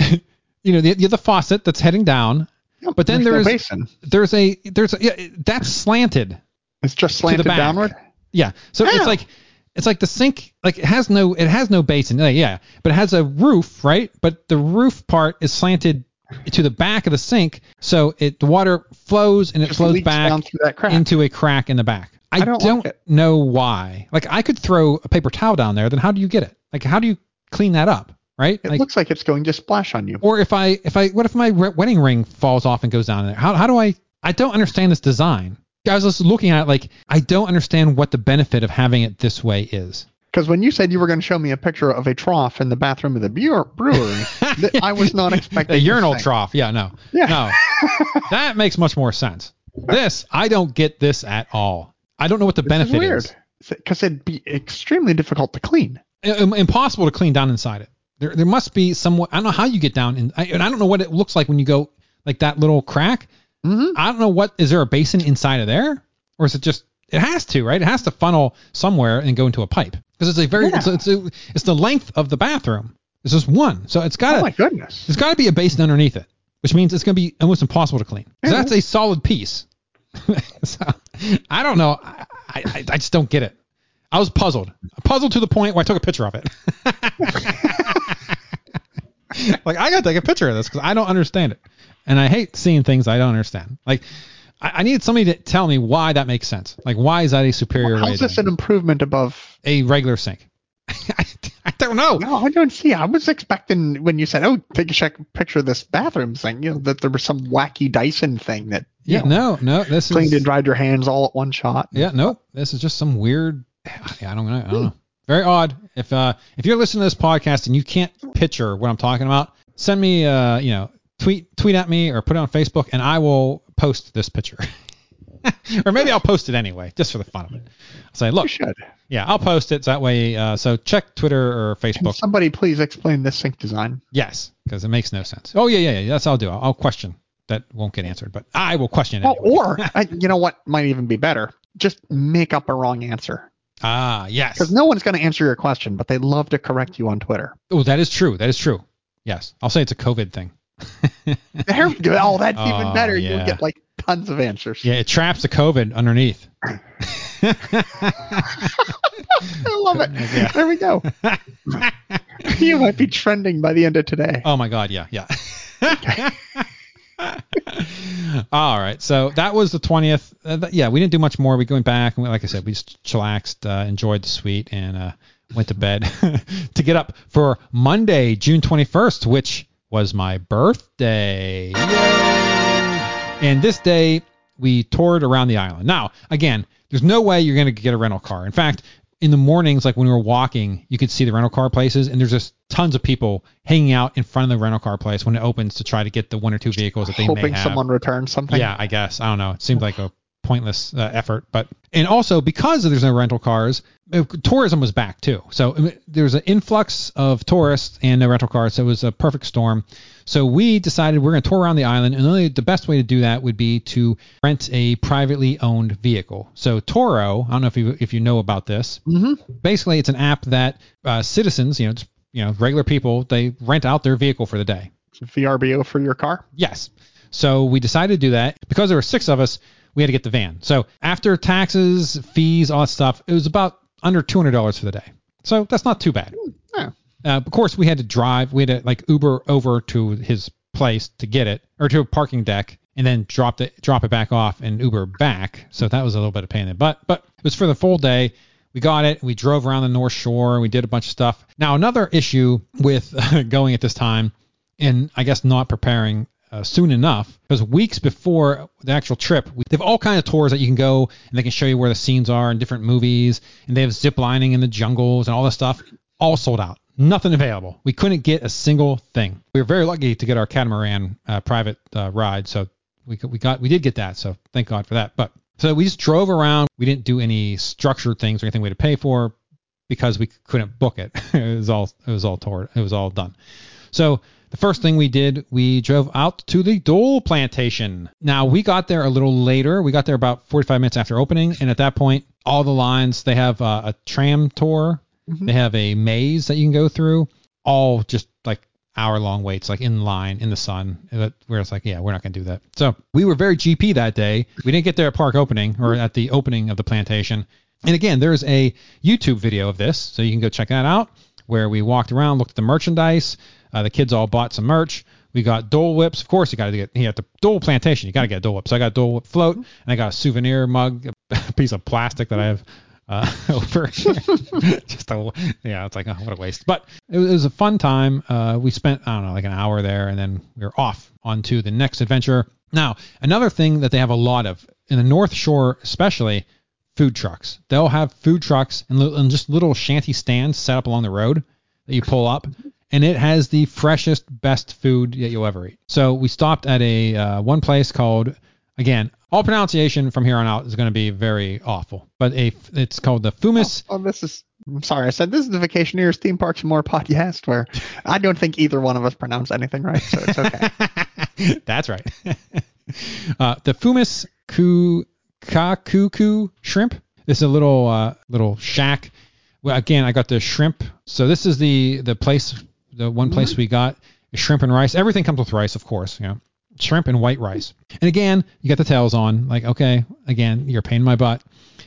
B: you know, the, the faucet that's heading down.
C: Yep,
B: But then
C: there's no
B: there's-
C: basin.
B: There's a there's a, yeah, that's slanted.
C: It's just slanted downward.
B: Yeah. So it's like it's like the sink like it has no it has no basin. Like, yeah, but it has a roof, right? But the roof part is slanted to the back of the sink, so it the water flows and it
C: Just
B: flows back
C: down through that crack.
B: into a crack in the back. I,
C: I don't like
B: know why. Like I could throw a paper towel down there, then how do you get it? Like how do you clean that up, right?
C: it
B: like
C: looks like it's going to splash on you.
B: or if I if I what if my wedding ring falls off and goes down there? How how do I I don't understand this design. I was just looking at it like I don't understand what the benefit of having it this way is.
C: Because when you said you were going to show me a picture of a trough in the bathroom of the brewer, brewery, I was not expecting.
B: A urinal trough. Yeah, no.
C: Yeah.
B: No. that makes much more sense. This, I don't get this at all. I don't know what the
C: This
B: benefit
C: is weird. Because it'd be extremely difficult to clean.
B: Im- um, impossible to clean down inside it. There, there must be some. I don't know how you get down, in, I, and I don't know what it looks like when you go like that little crack.
C: Mhm.
B: I don't know what is there a basin inside of there, or is it just? It has to, right? It has to funnel somewhere and go into a pipe because it's a very. It's,
C: Yeah.
B: it's, a, it's the length of the bathroom. It's just one, so it's got
C: Oh my goodness.
B: There's got to be a basin underneath it, which means it's going to be almost impossible to clean.
C: Yeah.
B: that's a solid piece. so, I don't know. I, I, I just don't get it. I was puzzled. Puzzled to the point where I took a picture of it. like I gotta take a picture of this because I don't understand it, and I hate seeing things I don't understand. Like I, I need somebody to tell me why that makes sense. Like why is that a superior way?
C: How's
B: of
C: this an improvement above?
B: a regular sink? I, I don't know.
C: No, I don't see. I was expecting when you said, "Oh, take a check picture of this bathroom thing," you know, that there was some wacky Dyson thing that
B: Yeah,
C: know,
B: no, no. This
C: cleaned
B: is
C: and dried your hands all at one shot.
B: Yeah, No. This is just some weird. I don't know. I don't know. Very odd. If uh if you're listening to this podcast and you can't picture what I'm talking about, send me uh you know tweet tweet at me or put it on Facebook and I will post this picture. or maybe I'll post it anyway, just for the fun of it. I'll say,
C: You
B: look,
C: should.
B: yeah, I'll post it so that way. Uh, so check Twitter or
C: Can
B: Facebook.
C: somebody please explain this sink design?
B: Yes, because it makes no sense. Oh yeah, yeah, yeah. That's what I'll do. I'll, I'll question. That won't get answered, but I will question it.
C: Well,
B: anyway.
C: or I, you know what might even be better? Just make up a wrong answer
B: ah, yes.
C: because no one's going to answer your question, but they love to correct you on Twitter.
B: Oh, that is true. That is true. Yes, I'll say it's a COVID thing.
C: There we go. Oh, that's
B: Oh,
C: even better.
B: yeah.
C: You'll get like tons of answers.
B: Yeah, it traps the COVID underneath.
C: I love it.
B: Yeah.
C: There we go. you might be trending by the end of today.
B: oh my God, yeah, yeah. All right, so that was the twentieth. Uh, th- yeah, we didn't do much more. We went back and we- like I said, we just chillaxed, uh, enjoyed the suite, and uh, went to bed to get up for Monday, June twenty first, which was my birthday. Yay! And this day we toured around the island. Now, again, there's no way you're going to get a rental car. In fact, in the mornings, like when we were walking, you could see the rental car places, and there's just tons of people hanging out in front of the rental car place when it opens to try to get the one or two vehicles that they may
C: Hoping
B: have.
C: someone returns something.
B: Yeah, I guess. I don't know. It seemed like a pointless uh, effort, but and also because there's no rental cars, uh, tourism was back too. So there was an influx of tourists and no rental cars, so it was a perfect storm. So we decided we're going to tour around the island, and only the best way to do that would be to rent a privately owned vehicle. So Turo, I don't know if you if you know about this.
C: Mm-hmm.
B: Basically, it's an app that uh, citizens, you know, just, you know, regular people, they rent out their vehicle for the day.
C: VRBO for your car.
B: Yes. So we decided to do that because there were six of us. We had to get the van. So after taxes, fees, all that stuff, it was about under two hundred dollars for the day. So that's not too bad.
C: Yeah.
B: Uh, of course, we had to drive. We had to like Uber over to his place to get it, or to a parking deck, and then drop it drop it back off and Uber back. So that was a little bit of pain in the butt, but it was for the full day. We got it. We drove around the North Shore. We did a bunch of stuff. Now another issue with going at this time, and I guess not preparing uh, soon enough, because weeks before the actual trip, we, they have all kinds of tours that you can go and they can show you where the scenes are in different movies, and they have zip lining in the jungles and all this stuff. All sold out. Nothing available. We couldn't get a single thing. We were very lucky to get our catamaran uh, private uh, ride, so we we got we did get that. So thank God for that. But so we just drove around. We didn't do any structured things or anything we had to pay for because we couldn't book it. it was all it was all toward it was all done. So the first thing we did, we drove out to the Dole Plantation. Now we got there a little later. We got there about 45 minutes after opening, and at that point, all the lines they have uh, a tram tour,
C: Mhm.
B: they have a maze that you can go through, all just like hour long waits, like in line in the sun. But Where it's like, yeah, we're not gonna do that. So we were very GP that day. We didn't get there at park opening or at the opening of the plantation. And again, there's a YouTube video of this, so you can go check that out, where we walked around, looked at the merchandise. Uh, the kids all bought some merch. We got Dole whips. Of course, you got to get here at the Dole Plantation. You got to get Dole whip. So I got Dole whip float, and I got a souvenir mug, a piece of plastic that I have uh, over. Just a yeah, it's like oh, what a waste. But it was, it was a fun time. Uh, we spent I don't know like an hour there, and then we were off onto the next adventure. Now another thing that they have a lot of in the North Shore, especially food trucks. They'll have food trucks and, li- and just little shanty stands set up along the road that you pull up, and it has the freshest, best food that you'll ever eat. So we stopped at a uh, one place called again. All pronunciation from here on out is going to be very awful, but a it's called the Fumi's.
C: Oh, this is. I'm sorry, I said this is the Vacationeers Theme Parks and More podcast where I don't think either one of us pronounce anything right, so it's okay.
B: That's right. uh, the Fumi's ku kakuku shrimp. This is a little uh, little shack. Well, again, I got the shrimp. So this is the the place, the one place we got is shrimp and rice. Everything comes with rice, of course. You know, shrimp and white rice. And again, you got the tails on. Like, okay, again, you're paying my butt.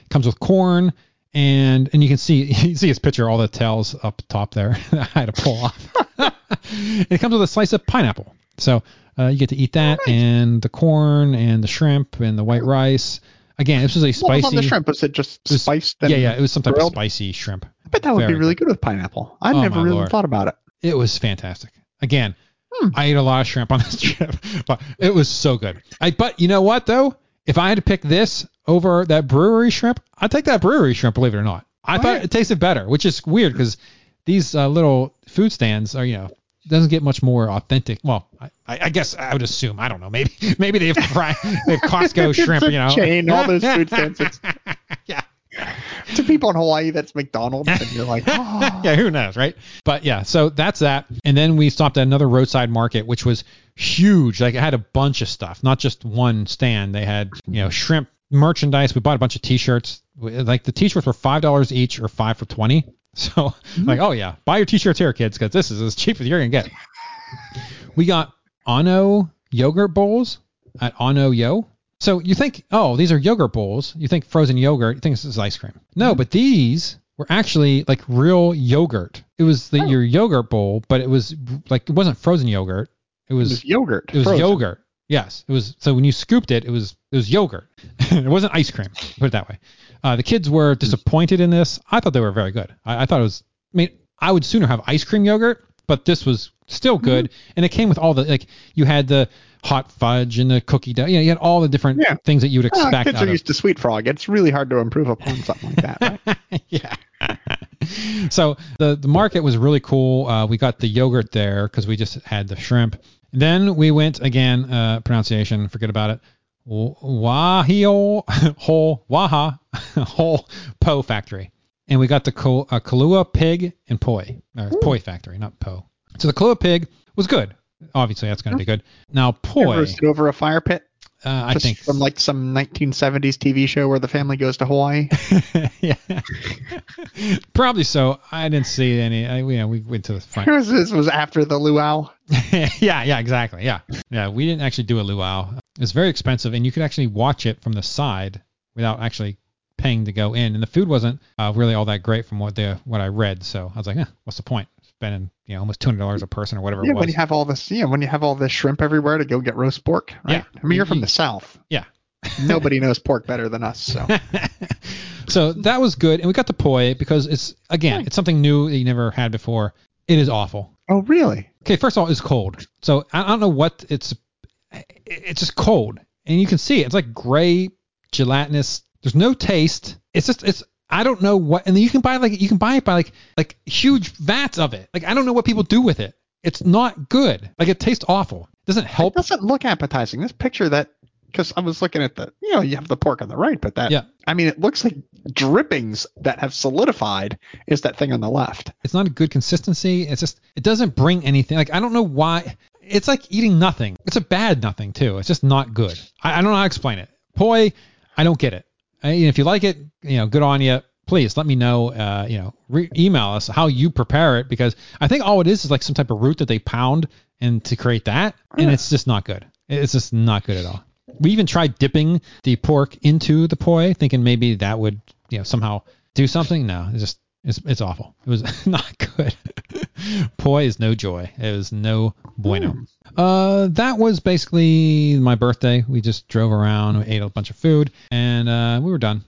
B: Comes with corn. And and you can see you see his picture, all the tails up top there. I had to pull off. it comes with a slice of pineapple. So uh, you get to eat that and the corn and the shrimp and the white rice. Again, this was a
C: What was
B: spicy.
C: on the shrimp? Was it just
B: it was-
C: spiced?
B: Yeah, yeah, it was some type
C: grilled?
B: of spicy shrimp.
C: I bet that would be really good with pineapple. I
B: Oh,
C: never really
B: Lord.
C: thought about it.
B: It was fantastic. Again,
C: Hmm.
B: I ate a lot of shrimp on this trip, but it was so good. I but you know what though? If I had to pick this over that brewery shrimp, I'd take that brewery shrimp. Believe it or not, I thought it tasted better, which is weird because these uh, little food stands are you know doesn't get much more authentic. Well, I, I guess I would assume. I don't know. Maybe maybe they have fry, they have Costco shrimp. You know,
C: chain, all those food stands.
B: Yeah.
C: To people in Hawaii, that's McDonald's, and you're like, oh.
B: yeah, who knows, right? But yeah, so that's that. And then we stopped at another roadside market, which was huge. Like it had a bunch of stuff, not just one stand. They had, you know, shrimp merchandise. We bought a bunch of t-shirts. Like the t-shirts were five dollars each or five for twenty. So mm-hmm. like, oh yeah, buy your t-shirts here, kids, because this is as cheap as you're gonna get. We got Ano yogurt bowls at Ano Yo. So you think, oh, these are yogurt bowls. You think frozen yogurt. You think this is ice cream. No, mm-hmm. but these were actually like real yogurt. It was the, oh. your yogurt bowl, but it was like it wasn't frozen yogurt. It
C: It
B: was
C: was yogurt.
B: it was
C: frozen.
B: yogurt. Yes, it was. So when you scooped it, it was it was yogurt. it wasn't ice cream. Put it that way. Uh, the kids were mm-hmm. disappointed in this. I thought they were very good. I, I thought it was. I mean, I would sooner have ice cream yogurt, but this was still mm-hmm. good, and it came with all the like. You had the hot fudge and the cookie dough. You know, you had all the different
C: Yeah.
B: things that you would
C: Ah,
B: expect
C: kids
B: out
C: are
B: of
C: used to Sweet Frog. It's really hard to improve upon something like that. Right?
B: yeah. so the the market was really cool. Uh, we got the yogurt there because we just had the shrimp. Then we went again. Uh, pronunciation, forget about it. Wahio Whole Waha Whole Po Factory, and we got the uh, Kalua Pig and Poi or Poi Factory, not Po. So the Kalua Pig was good. Obviously, that's going to be good. Now Poi,
C: Roasted over a fire pit.
B: uh, I think
C: from like some 1970s TV show where the family goes to Hawaii.
B: yeah, probably so. I didn't see any. I, you know, we went to the front.
C: this was after the luau.
B: yeah, yeah, exactly. Yeah, yeah. We didn't actually do a luau. It's very expensive, and you could actually watch it from the side without actually paying to go in. And the food wasn't uh, really all that great from what the what I read. So I was like, eh, what's the point? Spending you know almost two hundred dollars a person or whatever
C: Yeah,
B: it was.
C: when you have all this, yeah, when you have all this shrimp everywhere to go get roast pork, right?
B: Yeah.
C: I mean, you're from
B: mm-hmm.
C: the south.
B: yeah.
C: Nobody knows pork better than us. So
B: so that was good, and we got the poi because it's again, it's something new that you never had before. It is awful.
C: oh, really?
B: Okay, first of all, it's cold. So I I don't know what it's. It's just cold, and you can see it. It's like gray, gelatinous. There's no taste. It's just it's. I don't know what. And you can buy like you can buy it by like like huge vats of it. Like I don't know what people do with it. It's not good. Like it tastes awful. doesn't
C: It
B: help.
C: doesn't look appetizing. This picture that, because I was looking at the, you know, you have the pork on the right, but that,
B: Yeah.
C: I mean, it looks like drippings that have solidified is that thing on the left.
B: It's not a good consistency. It's just it doesn't bring anything. Like I don't know why. It's like eating nothing. It's a bad nothing too. It's just not good. I, I don't know how to explain it. Poi, I don't get it. If you like it, you know, good on you. Please let me know. Uh, you know, re- email us how you prepare it because I think all it is is like some type of root that they pound and to create that, and it's just not good. It's just not good at all. We even tried dipping the pork into the poi, thinking maybe that would you know somehow do something. No, it's just it's it's awful. It was not good. poi is no joy. It was no bueno. Uh, that was basically my birthday. We just drove around, we ate a bunch of food, and uh, we were done.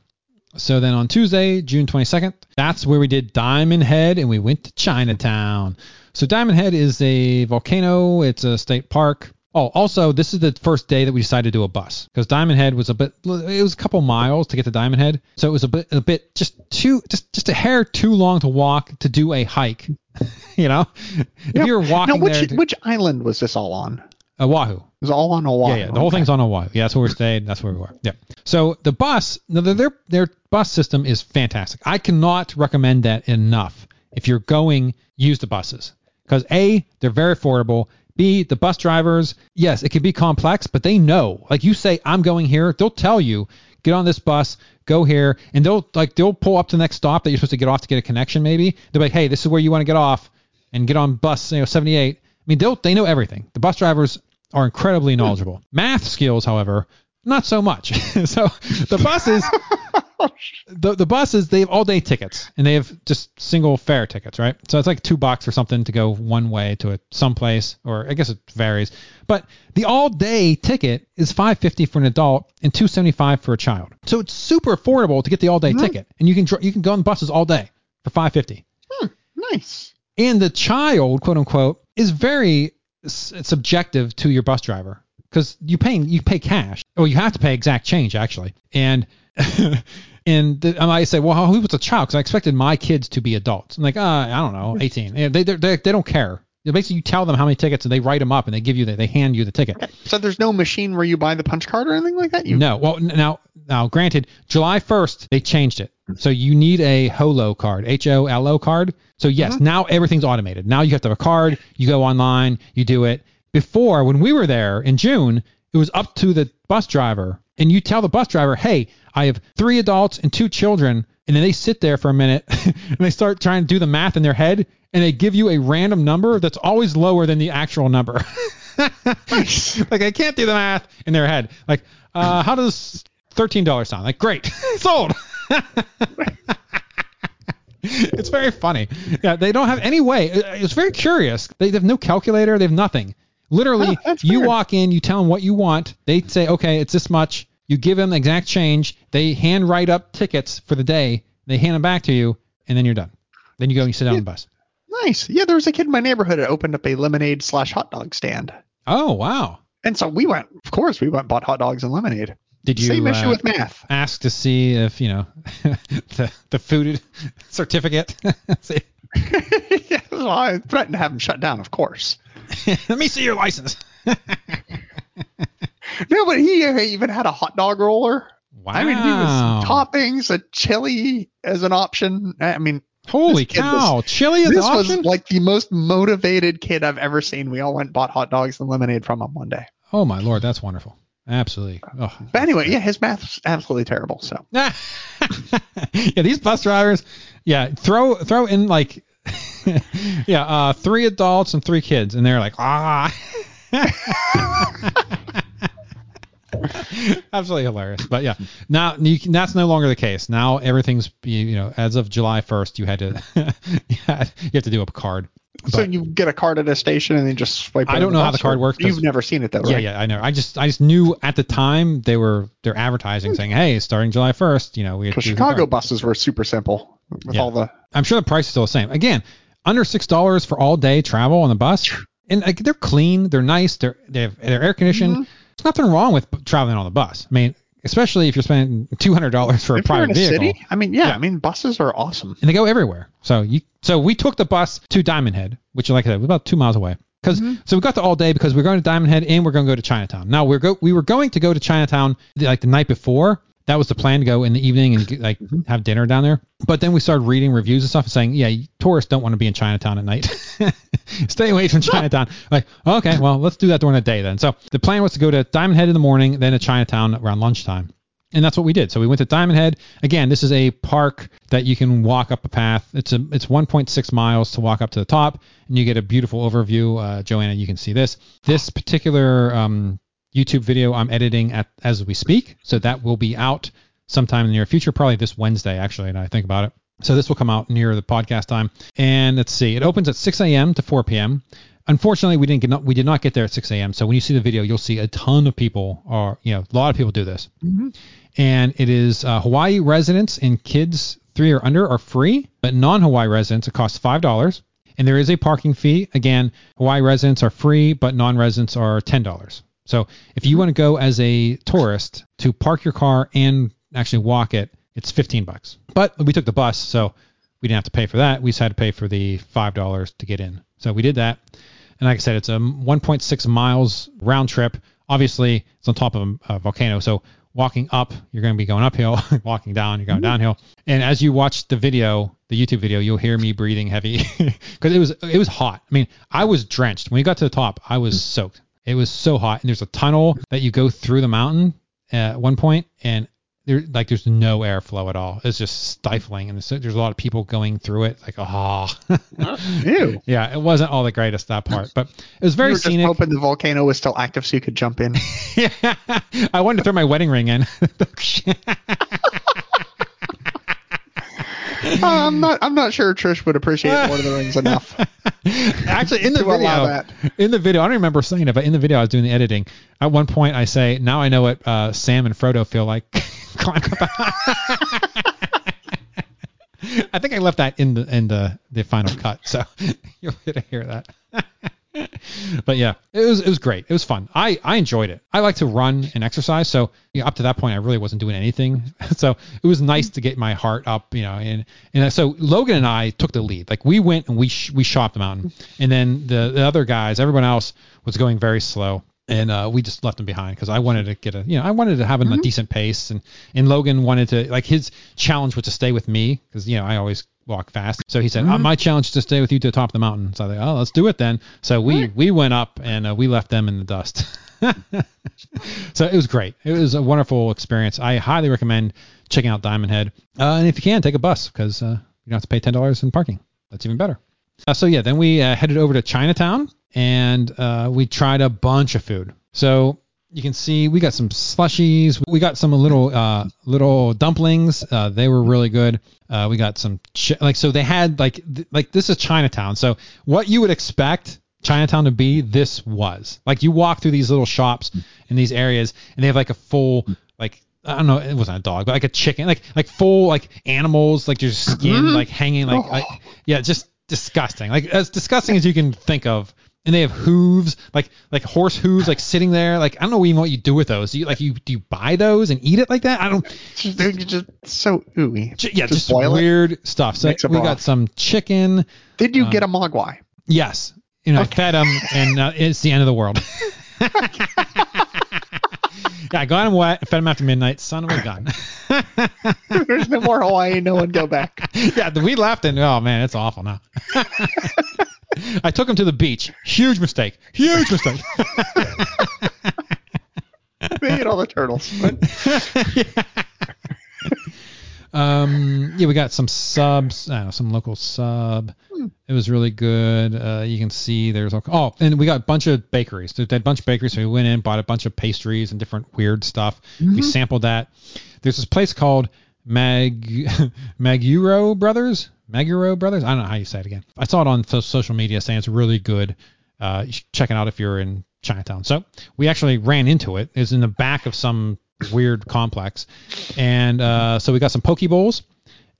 B: So then on Tuesday, June 22nd, that's where we did Diamond Head and we went to Chinatown. So Diamond Head is a volcano, it's a state park. Oh, also, this is the first day that we decided to do a bus because Diamond Head was a bit, it was a couple miles to get to Diamond Head. So it was a bit, a bit just too, just, just a hair too long to walk to do a hike. you know, if
C: Yep.
B: you're walking
C: Now, which
B: there, to,
C: which island was this all on?
B: Oahu.
C: It was all on Oahu.
B: Yeah, yeah. The whole thing's on Oahu. Yeah, that's where we stayed. That's where we were. Yeah. So the bus, their their bus system is fantastic. I cannot recommend that enough. If you're going, use the buses because a they're very affordable. B the bus drivers, yes, it can be complex, but they know. Like you say, I'm going here. They'll tell you, get on this bus, go here, and they'll like they'll pull up to the next stop that you're supposed to get off to get a connection. Maybe they're like, hey, this is where you want to get off, and get on bus you know 78. I mean, they'll they know everything. The bus drivers are incredibly knowledgeable. Math skills, however, not so much. so the buses, oh, the, the buses, they have all day tickets and they have just single fare tickets, right? So it's like two bucks or something to go one way to a someplace, or I guess it varies. But the all day ticket is five fifty for an adult and two seventy five for a child. So it's super affordable to get the all day mm-hmm. ticket, and you can you can go on buses all day for five fifty hmm,
C: Nice.
B: and the child, quote unquote, is very s- subjective to your bus driver because you pay you pay cash. Oh, you have to pay exact change actually, and and the, I say, well, who was a child? Because I expected my kids to be adults. I'm like, uh, I don't know, hmm. 18. Yeah, They they they, they don't care. Basically, you tell them how many tickets and they write them up and they give you the, they hand you the ticket.
C: So there's no machine where you buy the punch card or anything like that. You
B: No. Well, now, now, granted, July 1st they changed it, hmm. so you need a Holo card, H O L O card. So yes, mm-hmm. now everything's automated. Now you have to have a card. You go online, you do it. Before, when we were there in June, it was up to the bus driver, and you tell the bus driver, "Hey, I have three adults and two children," and then they sit there for a minute and they start trying to do the math in their head, and they give you a random number that's always lower than the actual number. like I can't do the math in their head. Like, uh, how does thirteen dollars sound? Like, great, sold. it's very funny. Yeah, they don't have any way. It's very curious. They have no calculator. They have nothing. Literally,
C: Oh,
B: you
C: weird.
B: walk in, you tell them what you want. They say, okay, it's this much. You give them the exact change. They hand write up tickets for the day. They hand them back to you, and then you're done. Then you go and you sit down on the bus.
C: nice. Yeah, there was a kid in my neighborhood that opened up a lemonade slash hot dog stand,
B: Oh wow!
C: and so we went. Of course, we went and bought hot dogs and lemonade.
B: Did you
C: Same issue
B: uh,
C: with math.
B: ask to see if you know the the food certificate?
C: Yeah, well, I threatened to have him shut down, of course.
B: Let me see your license.
C: No, but he uh, even had a hot dog roller.
B: Wow!
C: I mean, he was toppings, a chili as an option. I mean,
B: Holy
C: kid was-
B: cow! Chili is
C: this
B: option.
C: was like the most motivated kid I've ever seen. We all went and bought hot dogs and lemonade from him one day.
B: oh my lord, that's wonderful. Absolutely. Oh.
C: But anyway, yeah, his math's absolutely terrible. So
B: yeah, these bus drivers. Yeah, throw throw in like, yeah, uh, three adults and three kids, and they're like, ah. Absolutely hilarious. But yeah, now you can, that's no longer the case. Now everything's you know as of July 1st, you had to you, had, you have to do a card.
C: So
B: But-
C: you get a card at a station and then just swipe. it
B: I don't know how the card works.
C: You've never seen it though,
B: Yeah,
C: right?
B: yeah, I know. I just I just knew at the time they were they're advertising saying, hey, starting July 1st, you know, we
C: Because
B: to do the
C: Chicago buses were super simple with
B: Yeah.
C: all the.
B: I'm sure the price is still the same. Again, under six dollars for all day travel on the bus, and like, they're clean, they're nice, they're they have, they're air conditioned.
C: Mm-hmm.
B: There's nothing wrong with traveling on the bus. I mean, especially if you're spending two hundred dollars for a
C: If in
B: private
C: a
B: vehicle,
C: city, I mean, yeah,
B: Yeah.
C: I mean, buses are awesome.
B: and they go everywhere. So you so we took the bus to Diamond Head, which like I said was about two miles away. Because
C: Mm-hmm.
B: so we got the all day because we're going to Diamond Head and we're going to go to Chinatown. Now we're go we were going to go to Chinatown like the night before. That was the plan to go in the evening and like
C: Mm-hmm.
B: have dinner down there. But then we started reading reviews and stuff and saying, yeah, tourists don't want to be in Chinatown at night. Stay away from Chinatown. Like, okay, well, let's do that during the day then. So the plan was to go to Diamond Head in the morning, then to Chinatown around lunchtime. And that's what we did. So we went to Diamond Head. Again, this is a park that you can walk up a path. It's a it's 1.6 miles to walk up to the top, and you get a beautiful overview. Uh, Joanna, you can see this. This particular um, YouTube video I'm editing at as we speak, so that will be out sometime in the near future, probably this Wednesday actually. And I think about it. So this will come out near the podcast time. And let's see, it opens at 6 a.m. to 4 p.m. Unfortunately, we didn't get we did not get there at 6 a.m. So when you see the video, you'll see a ton of people are you know a lot of people do this and it is uh, Hawaii residents and kids three or under are free, but non-Hawaii residents it costs five dollars, and there is a parking fee. Again, Hawaii residents are free, but non-residents are ten dollars. So if you mm-hmm. want to go as a tourist to park your car and actually walk it, it's fifteen bucks. But we took the bus, so we didn't have to pay for that. We just had to pay for the five dollars to get in. So we did that. And like I said, it's a 1.6 miles round trip. Obviously, it's on top of a, a volcano, so walking up, you're going to be going uphill. walking down, you're going mm-hmm. downhill. And as you watch the video, the YouTube video, you'll hear me breathing heavy because it was it was hot. I mean, I was drenched when we got to the top. I was mm-hmm. soaked. It was so hot, and there's a tunnel that you go through the mountain at one point, and there like there's no airflow at all. It's just stifling, and there's, there's a lot of people going through it. Like, ah,
C: Ew.
B: yeah, it wasn't all the greatest that part, but it was
C: You
B: very
C: were just
B: scenic.
C: hoping the volcano was still active so you could jump in.
B: yeah, I wanted to throw my wedding ring in.
C: Uh, I'm not. I'm not sure Trish would appreciate Lord of the Rings enough.
B: Actually, in the
C: To allow
B: video,
C: that.
B: in the video, I don't remember saying it, but in the video, I was doing the editing. At one point, I say, "Now I know what uh, Sam and Frodo feel like. I think I left that in the in the the final cut, so you'll get to hear that. but yeah, it was it was great. It was fun. I I enjoyed it. I like to run and exercise, so you know, up to that point, I really wasn't doing anything. so it was nice to get my heart up, you know. And and so Logan and I took the lead. Like we went and we sh- we shopped the mountain, and then the the other guys, everyone else was going very slow. And uh, we just left them behind because I wanted to get a, you know, I wanted to have a decent pace, and and Logan wanted to, like, his challenge was to stay with me because you know I always walk fast. So he said, uh, my challenge is to stay with you to the top of the mountain. So I like, oh, let's do it then. So we we went up and uh, we left them in the dust. so it was great. It was a wonderful experience. I highly recommend checking out Diamond Head. Uh, and if you can, take a bus because uh, you don't have to pay ten dollars in parking. That's even better. Uh, so yeah, then we uh, headed over to Chinatown and uh, we tried a bunch of food. So you can see we got some slushies. We got some little uh, little dumplings. Uh, they were really good. Uh, we got some chi- like so they had like th- like this is Chinatown. So what you would expect Chinatown to be, this was like you walk through these little shops in these areas and they have like a full like I don't know, it wasn't a dog, but like a chicken, like like full like animals, like just skin like hanging like, like yeah, just disgusting. Like as disgusting as you can think of. And they have hooves, like like horse hooves, like sitting there. Like I don't know even what you do with those. Do you like you do you buy those and eat it like that? I don't.
C: Just, they're just so ooey.
B: J- Yeah, just,
C: it.
B: weird stuff. So we got some chicken.
C: Did you get a mogwai?
B: Yes, you know, I fed him, and uh, it's the end of the world. yeah, I got him wet, fed him after midnight. Son of a gun.
C: There's no more Hawaii. No one go back.
B: yeah, we left, and oh man, it's awful now. I took him to the beach. Huge mistake. Huge mistake.
C: They ate all the turtles.
B: Um, yeah, we got some subs, I don't know, some local sub. It was really good. Uh, you can see there's all, oh, and we got a bunch of bakeries. There's a bunch of bakeries. So we went in, bought a bunch of pastries and different weird stuff. We sampled that. There's this place called Mag Maguro Brothers. Maguro Brothers. I don't know how you say it again. I saw it on so- social media saying it's really good. Uh, check it out if you're in Chinatown. So we actually ran into it. It's in the back of some weird complex, and uh, so we got some poke bowls,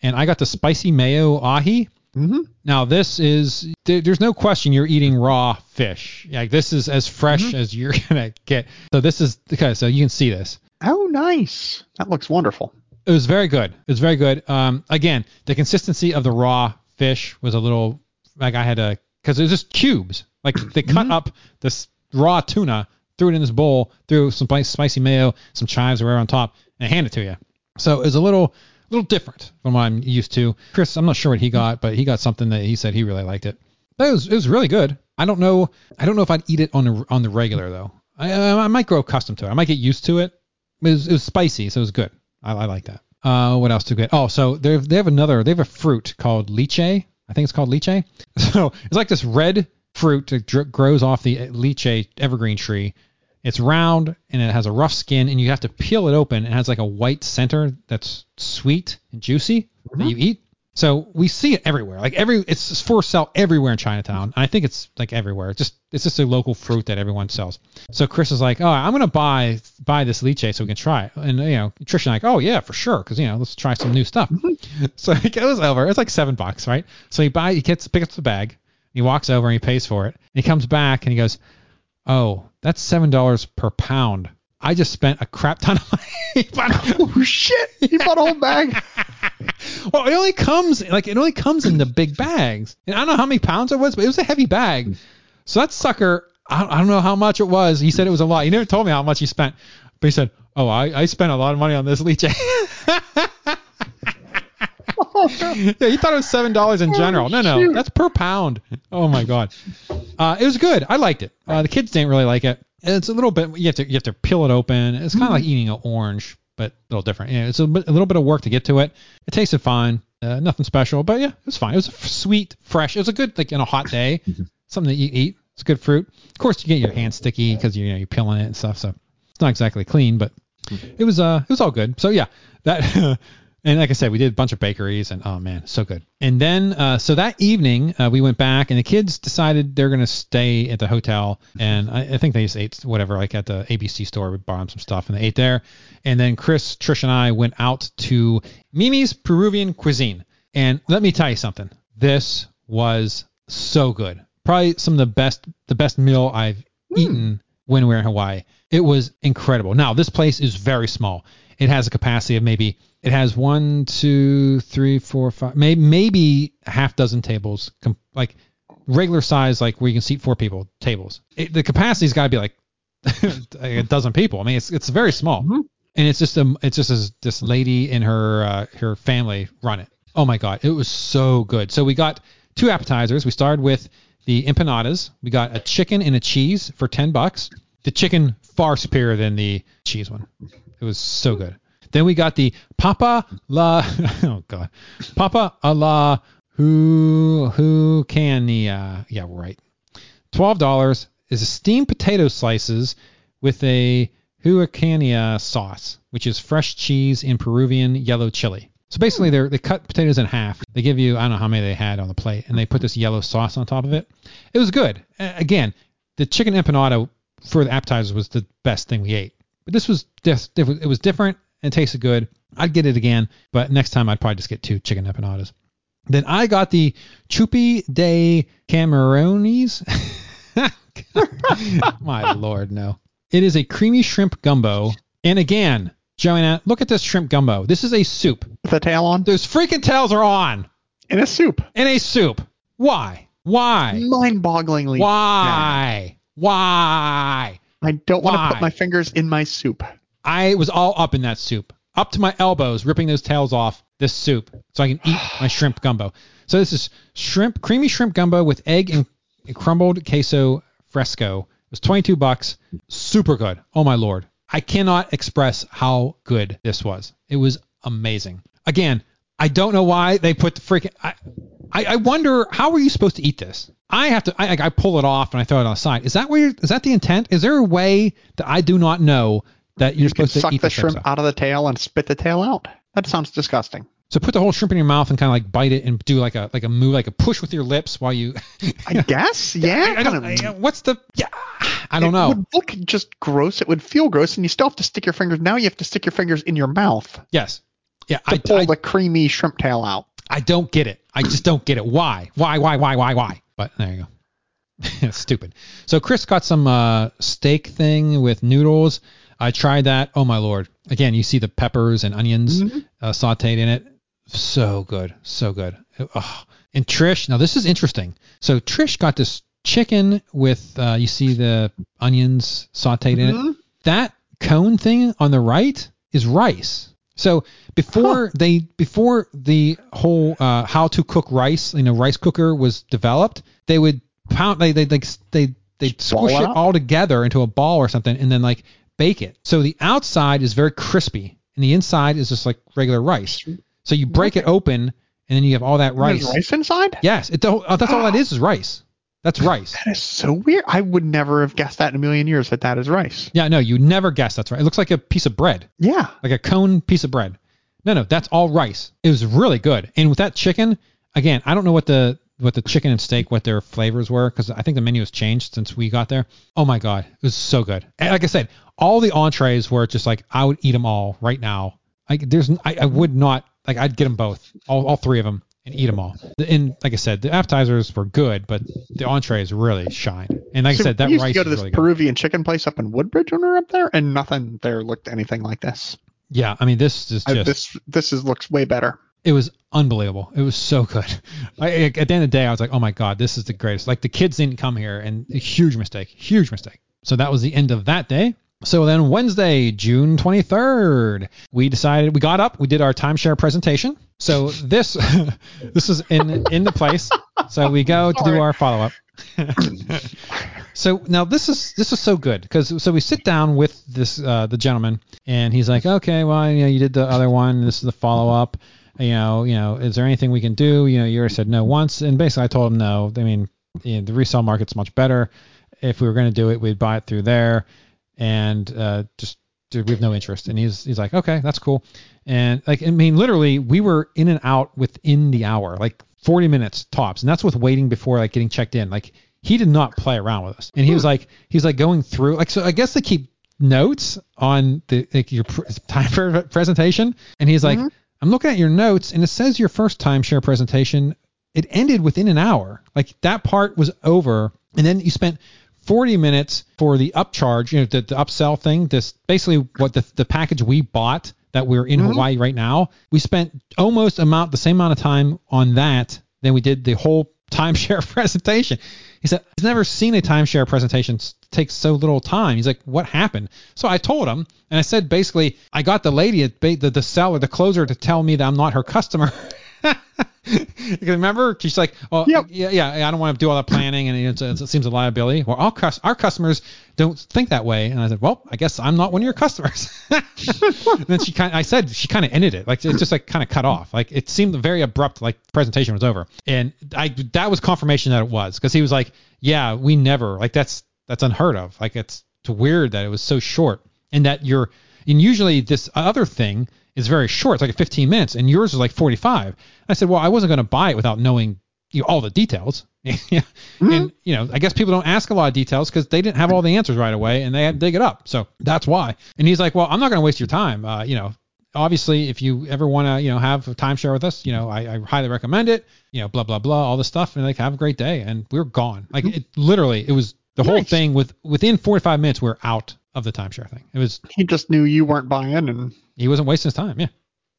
B: and I got the spicy mayo ahi.
C: hmm
B: Now this is there, there's no question you're eating raw fish. Like this is as fresh as you're gonna get. So this is okay. So you can see this.
C: Oh, nice. That looks wonderful.
B: It was very good. It was very good. Um, again, the consistency of the raw fish was a little like I had to because it was just cubes. Like they cut up this raw tuna, threw it in this bowl, threw some spicy, spicy mayo, some chives or whatever on top, and handed it to you. So it was a little little different from what I'm used to. Chris, I'm not sure what he got, but he got something that he said he really liked it. But it was it was really good. I don't know I don't know if I'd eat it on the on the regular though. I I might grow accustomed to it. I might get used to it. It was, it was spicy, so it was good. I, I like that. Uh, what else to get? Oh, so they they have another. They have a fruit called lychee. I think it's called lychee. So it's like this red fruit that dr- grows off the lychee evergreen tree. It's round and it has a rough skin, and you have to peel it open. It has like a white center that's sweet and juicy that you eat. So we see it everywhere. Like every, it's for sale everywhere in Chinatown. And I think it's like everywhere. It's just it's just a local fruit that everyone sells. So Chris is like, oh, I'm gonna buy buy this lychee so we can try it. And you know, Trish and I, like, oh yeah, for sure, because you know, let's try some new stuff. Mm-hmm. so he goes over. It's like seven bucks, right? So he buy he gets picks up the bag. He walks over and he pays for it. And he comes back and he goes, oh, that's seven dollars per pound. I just spent a crap ton of money.
C: Oh shit! You bought a whole bag.
B: well, it only comes like it only comes in the big bags, and I don't know how many pounds it was, but it was a heavy bag. So that sucker, I don't, I don't know how much it was. He said it was a lot. He never told me how much he spent, but he said, "Oh, I, I spent a lot of money on this lychee." yeah, he thought it was seven dollars in general. No, no, that's per pound. Oh my god, uh, it was good. I liked it. Uh, the kids didn't really like it. It's a little bit. You have to you have to peel it open. It's kind of like eating an orange, but a little different. Yeah, it's a, bit, a little bit of work to get to it. It tasted fine. Uh, nothing special, but yeah, it was fine. It was sweet, fresh. It was a good like in a hot day, something that you eat. It's good fruit. Of course, you get your hands sticky because you know you're peeling it and stuff. So it's not exactly clean, but it was uh it was all good. So yeah, that and like I said, we did a bunch of bakeries and oh man, so good. And then uh, so that evening uh, we went back and the kids decided they're gonna stay at the hotel and I, I think they just ate whatever like at the ABC store. We bought them some stuff and they ate there. And then Chris, Trish, and I went out to Mimi's Peruvian Cuisine. And let me tell you something. This was so good. Probably some of the best the best meal I've eaten when we were in Hawaii. It was incredible. Now this place is very small. It has a capacity of maybe it has one, two, three, four, five, maybe maybe a half dozen tables, com- like regular size, like where you can seat four people tables. It, the capacity's got to be like a dozen people. I mean, it's it's very small, and it's just a it's just this, this lady and her uh, her family run it. Oh my god, it was so good. So we got two appetizers. We started with the empanadas. We got a chicken and a cheese for ten bucks. The chicken far superior than the cheese one. It was so good. Then we got the Papa La oh god. Papa a la who who can uh yeah right. Twelve dollars is steamed potato slices with a huacania sauce, which is fresh cheese and Peruvian yellow chili. So basically, they they cut potatoes in half. They give you I don't know how many they had on the plate, and they put this yellow sauce on top of it. It was good. Again, the chicken empanada for the appetizers was the best thing we ate. But this was it it was different and tasted good. I'd get it again, but next time I'd probably just get two chicken empanadas. Then I got the Chupi de Camarones. My lord, no. It is a creamy shrimp gumbo. And again, Joanna, look at this shrimp gumbo. This is a soup.
C: With the tail on.
B: Those freaking tails are on
C: In a soup.
B: in a soup. Why? Why?
C: Mind-bogglingly.
B: Why? Why?
C: I don't want to put my fingers in my soup.
B: I was all up in that soup, up to my elbows, ripping those tails off this soup so I can eat my shrimp gumbo. So this is shrimp, creamy shrimp gumbo with egg and crumbled queso fresco. It was 22 bucks. Super good. Oh my lord. I cannot express how good this was. It was amazing. again, I don't know why they put the freaking. I, I, I wonder how are you supposed to eat this? I have to. I, I pull it off and I throw it on the side. Is that where? You're, is that the intent? Is there a way that I do not know that you're
C: You
B: supposed to
C: suck
B: eat
C: the
B: this type
C: shrimp out of the tail and spit the tail out. That sounds disgusting.
B: So put the whole shrimp in your mouth and kind of like bite it and do like a like a move like a push with your lips while you.
C: I guess. Yeah.
B: I, I don't.
C: kind of-
B: I- what's the? Yeah. I don't
C: it
B: know.
C: It would look just gross. It would feel gross, and you still have to stick your fingers. Now you have to stick your fingers in your mouth
B: yes. Yeah.
C: to
B: I,
C: pull
B: I,
C: the creamy shrimp tail out.
B: I don't get it. I just don't get it. Why? Why? Why? Why? Why? Why? But there you go. Stupid. So Chris got some uh, steak thing with noodles. I tried that. Oh my lord! Again, you see the peppers and onions
C: Mhm.
B: uh, sautéed in it. So good, so good. Ugh. And Trish, now this is interesting. So Trish got this chicken with uh, you see the onions sautéed in it.
C: Mhm.
B: That cone thing on the right is rice. So before they before the whole uh, how to cook rice, you know, rice cooker was developed, they would pound they they like they they squish
C: it
B: all together into a ball or something and then like bake it. So the outside is very crispy and the inside is just like regular rice. So you break it open and then you have all that rice.
C: There's rice inside.
B: Yes, it, oh, that's all that is is rice. That's rice.
C: That is so weird. I would never have guessed that in a million years that that is rice.
B: Yeah, no, you never guess that's right. It looks like a piece of bread.
C: Yeah.
B: like a cone piece of bread. No, no, that's all rice. It was really good. And with that chicken, again, I don't know what the what the chicken and steak what their flavors were because I think the menu has changed since we got there. Oh my god, it was so good. And like I said, all the entrees were just like I would eat them all right now. Like there's I, I would not like I'd get them both, all, all three of them, and eat them all. And like I said, the appetizers were good, but the entrees really shine. And like
C: So
B: I said, that
C: we used
B: rice
C: to go to this
B: really good.
C: Peruvian chicken place up in Woodbridge when we were up there, and nothing there looked anything like this.
B: Yeah, I mean this is
C: I-
B: just
C: this this is looks way better.
B: It was unbelievable. It was so good. I, at the end of the day, I was like, oh my god, this is the greatest. Like the kids didn't come here, and a huge mistake, huge mistake. So that was the end of that day. So then Wednesday, June 23rd, we decided we got up, we did our timeshare presentation. So this this is in in the place. So we go to do our follow up. so now this is this is so good because so we sit down with this uh, the gentleman and he's like, okay, well, you know, you did the other one. This is the follow up. You know, you know, is there anything we can do? You know, you already said no once, and basically I told him no. I mean, you know, the resale market's much better. If we were going to do it, we'd buy it through there, and uh, just dude, we have no interest. And he's he's like, okay, that's cool. And like, I mean, literally, we were in and out within the hour, like 40 minutes tops, and that's with waiting before like getting checked in. Like, he did not play around with us, and he was like, he's like going through, like, so I guess they keep notes on the like your pr- time for presentation, and he's like,
C: Mhm.
B: I'm looking at your notes, and it says your first timeshare presentation it ended within an hour. Like that part was over, and then you spent 40 minutes for the upcharge, you know, the, the upsell thing. This basically what the the package we bought that we're in
C: Mhm.
B: Hawaii right now. We spent almost amount the same amount of time on that than we did the whole timeshare presentation. He said he's never seen a timeshare presentation take so little time. He's like, what happened? So I told him, and I said basically, I got the lady, the the seller, the closer, to tell me that I'm not her customer. you can remember she's like, oh
C: Yep.
B: yeah, yeah, I don't want to do all that planning, and it seems a liability. Well, our cus- our customers don't think that way, and I said, well, I guess I'm not one of your customers. and then she kind, I said she kind of ended it, like it just like kind of cut off, like it seemed very abrupt, like presentation was over, and I that was confirmation that it was because he was like, yeah, we never, like that's that's unheard of, like it's, it's weird that it was so short, and that you're, and usually this other thing is very short, it's like 15 minutes, and yours is like 45. I said, well, I wasn't going to buy it without knowing you know, all the details. yeah. And, you know, I guess people don't ask a lot of details because they didn't have all the answers right away and they had to dig it up. So that's why. And he's like, well, I'm not going to waste your time. Uh, you know, obviously, if you ever want to, you know, have a timeshare with us, you know, I, I highly recommend it, you know, blah, blah, blah, all this stuff. And like, have a great day. And we were gone. Like, it literally, it was the whole thing with within 45 minutes, we are out of the timeshare thing. It was,
C: He just knew you weren't buying, and
B: he wasn't wasting his time. Yeah.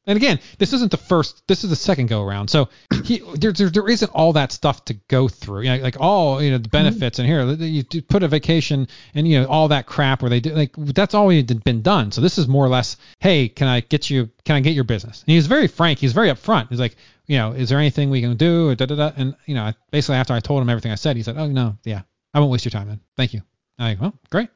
B: And again, this isn't the first. This is the second go around. So he, there, there, there isn't all that stuff to go through. You know, like all you know the benefits and here you put a vacation and you know all that crap where they do like that's already been done. So this is more or less, hey, can I get you? Can I get your business? And he's very frank. He's very upfront. He's like, you know, is there anything we can do? Or da da da. And you know, basically after I told him everything I said, he said, oh no, yeah, I won't waste your time then. Thank you. I go, well, great.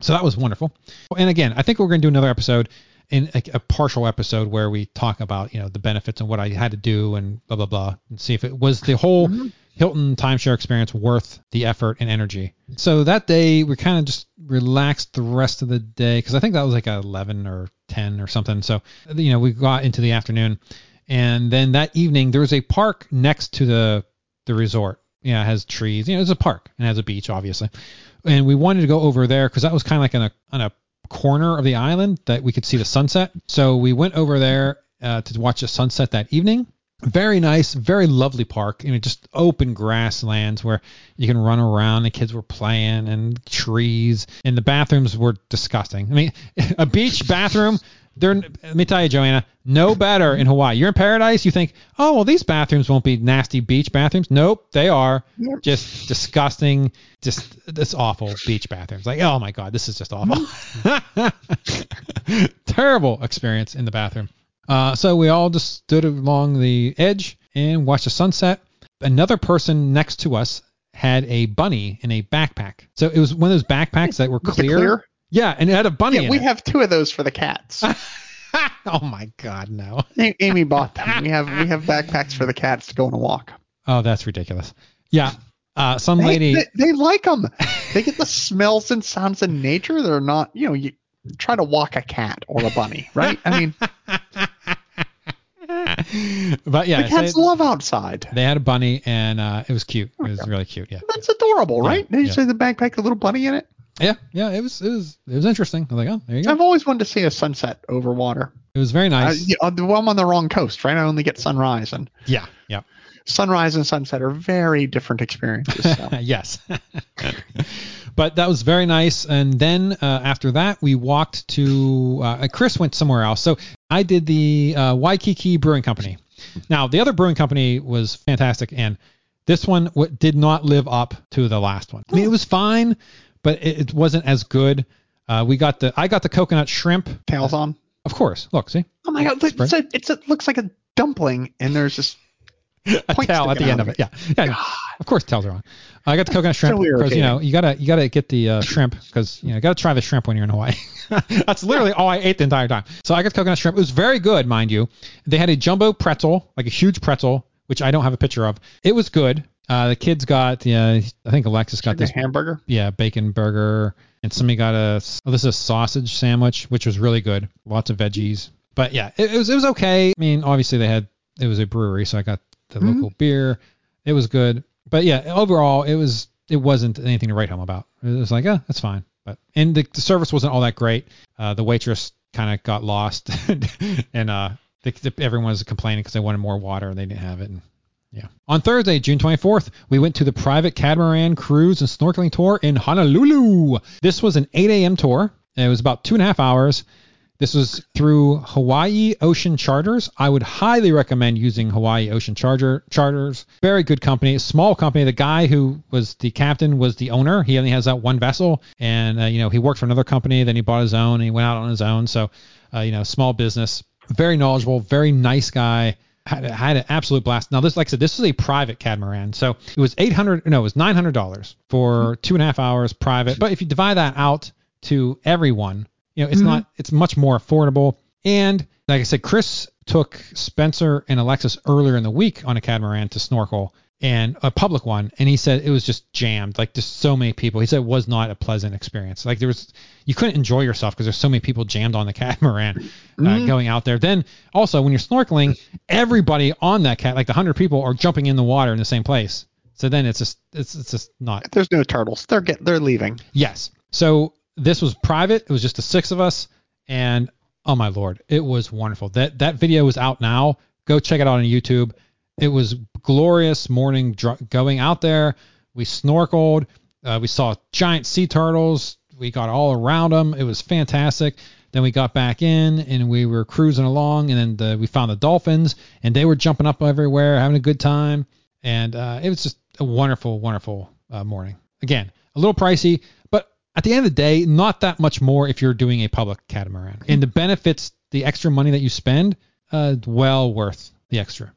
B: So that was wonderful. And again, I think we're going to do another episode in a, a partial episode where we talk about you know the benefits and what I had to do and blah blah blah, and see if it was the whole mm-hmm. Hilton timeshare experience worth the effort and energy. So that day we kind of just relaxed the rest of the day because I think that was like a 11 or 10 or something. So you know we got into the afternoon, and then that evening there was a park next to the the resort. Yeah, it has trees. You know, it's a park and has a beach, obviously. And we wanted to go over there because that was kind of like on a on a corner of the island that we could see the sunset. So we went over there uh, to watch the sunset that evening. Very nice, very lovely park. You know, just open grasslands where you can run around. The kids were playing and trees, and the bathrooms were disgusting. I mean, a beach bathroom. They're, let me tell you, Joanna, no better in Hawaii. You're in paradise. You think, oh well, these bathrooms won't be nasty beach bathrooms. Nope, they are
C: Yep.
B: just disgusting. Just this awful beach bathrooms. Like, oh my god, this is just awful. Terrible experience in the bathroom. Uh, so we all just stood along the edge and watched the sunset. Another person next to us had a bunny in a backpack. So it was one of those backpacks that were clear.
C: clear?
B: Yeah, and it had a bunny
C: Yeah, we
B: it.
C: have two of those for the cats.
B: oh my god, no.
C: Amy bought them. We have we have backpacks for the cats to go on a walk.
B: Oh, that's ridiculous. Yeah. Uh, some
C: They,
B: lady.
C: they, they like them. They get the smells and sounds in nature. They're not, you know, you try to walk a cat or a bunny, right? I mean,
B: but yeah,
C: the cats
B: so
C: love outside.
B: they had a bunny and uh, it was cute. It was really cute. Yeah.
C: That's adorable, right?
B: Yeah,
C: Did you
B: yeah.
C: say the backpack, a little bunny in it?
B: Yeah. Yeah. It was. It was. It was interesting. I was like, oh, there you go.
C: I've always wanted to see a sunset over water.
B: It was very nice.
C: yeah, uh, well, I'm on the wrong coast, right? I only get sunrise, and
B: yeah. Yeah.
C: sunrise and sunset are very different experiences. So.
B: yes. but that was very nice. And then uh, after that, we walked to. Uh, Chris went somewhere else. So I did the uh, Waikiki Brewing Company. Now the other brewing company was fantastic, and this one w- did not live up to the last one. I mean, it was fine, but it, it wasn't as good. Uh, we got the I got the coconut shrimp,
C: Tails on.
B: of course. Look, see
C: Oh my god, it's a, it's a, looks like a dumpling, and there's just
B: a tail at the end of it. Yeah, yeah. no, Of course, tails are on. I got the coconut shrimp
C: So
B: because you know you gotta you gotta get the uh, shrimp because you know you gotta try the shrimp when you're in Hawaii. That's literally all I ate the entire time. So I got coconut shrimp. It was very good, mind you. They had a jumbo pretzel, like a huge pretzel, which I don't have a picture of. It was good. Uh, the kids got yeah, I think Alexis got this
C: hamburger.
B: yeah bacon burger, and somebody got a oh, this is a sausage sandwich, which was really good. Lots of veggies. But yeah, it, it was it was okay. I mean, obviously they had it was a brewery, so I got the
C: Mhm.
B: local beer. It was good. But yeah, overall it was it wasn't anything to write home about. It was like, oh, that's fine. But and the, the service wasn't all that great. Uh, the waitress kind of got lost, and uh, everyone was complaining because they wanted more water and they didn't have it. And yeah. On Thursday, June 24th, we went to the private catamaran cruise and snorkeling tour in Honolulu. This was an 8 a.m. tour. It was about two and a half hours. This was through Hawaii Ocean Charters. I would highly recommend using Hawaii Ocean Charter Charters. Very good company, small company. The guy who was the captain was the owner. He only has that one vessel, and uh, you know he worked for another company. Then he bought his own, and he went out on his own. So, uh, you know, small business. Very knowledgeable, very nice guy. Had, had an absolute blast. Now this, like I said, this is a private catamaran, so it was eight hundred. No, it was nine hundred dollars for two and a half hours private. But if you divide that out to everyone, you know, it's
C: Mhm.
B: not. It's much more affordable. And like I said, Chris took Spencer and Alexis earlier in the week on a catamaran to snorkel and a public one, and he said it was just jammed, like just so many people. He said it was not a pleasant experience. Like there was, you couldn't enjoy yourself because there's so many people jammed on the catamaran uh,
C: Mhm.
B: going out there. Then also when you're snorkeling, everybody on that cat, like the hundred people, are jumping in the water in the same place. So then it's just it's it's just not
C: If there's no turtles, they're get they're leaving.
B: Yes. So this was private. It was just the six of us, and oh my lord, it was wonderful. That that video is out now. Go check it out on YouTube. It was glorious morning dr- going out there. We snorkeled. Uh, we saw giant sea turtles. We got all around them. It was fantastic. Then we got back in and we were cruising along, and then the, we found the dolphins, and they were jumping up everywhere, having a good time, and uh, it was just a wonderful, wonderful uh, morning. Again, a little pricey, but at the end of the day, not that much more if you're doing a public catamaran. And the benefits, the extra money that you spend, uh, well worth the extra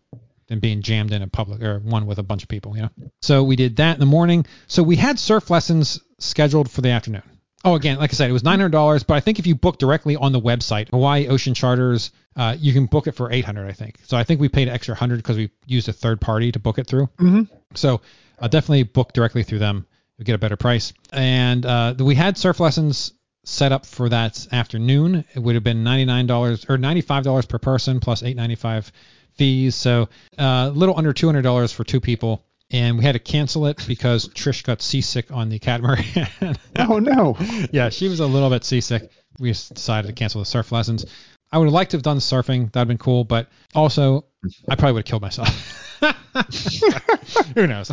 B: than being jammed in a public or one with a bunch of people, you know. So we did that in the morning. So we had surf lessons scheduled for the afternoon. Oh, again, like I said, it was nine hundred dollars, but I think if you book directly on the website, Hawaii Ocean Charters, uh, you can book it for eight hundred. I think. So I think we paid an extra hundred because we used a third party to book it through.
C: Mhm.
B: So uh, definitely book directly through them. You'll get a better price. And uh, we had surf lessons set up for that afternoon. It would have been ninety nine dollars or ninety five dollars per person plus eight ninety five fees. So uh, a little under two hundred dollars for two people. And we had to cancel it because Trish got seasick on the catamaran.
C: Oh no.
B: yeah, she was a little bit seasick. We just decided to cancel the surf lessons. I would have liked to have done surfing. That'd been cool, but also I probably would have killed myself. Who knows?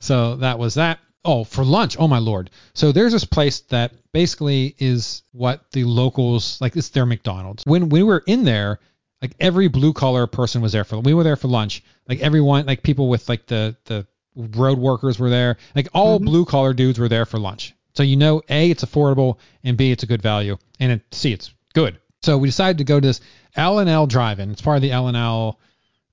B: so that was that. Oh, for lunch. Oh my lord. So there's this place that basically is what the locals like. It's their McDonald's. When we were in there, like every blue collar person was there for. We were there for lunch. Like everyone, like people with like the the road workers were there. Like all blue collar dudes were there for lunch. So you know, a it's affordable, and b it's a good value, and it, c it's good. So we decided to go to this L and L Drive-In. It's part of the L and L.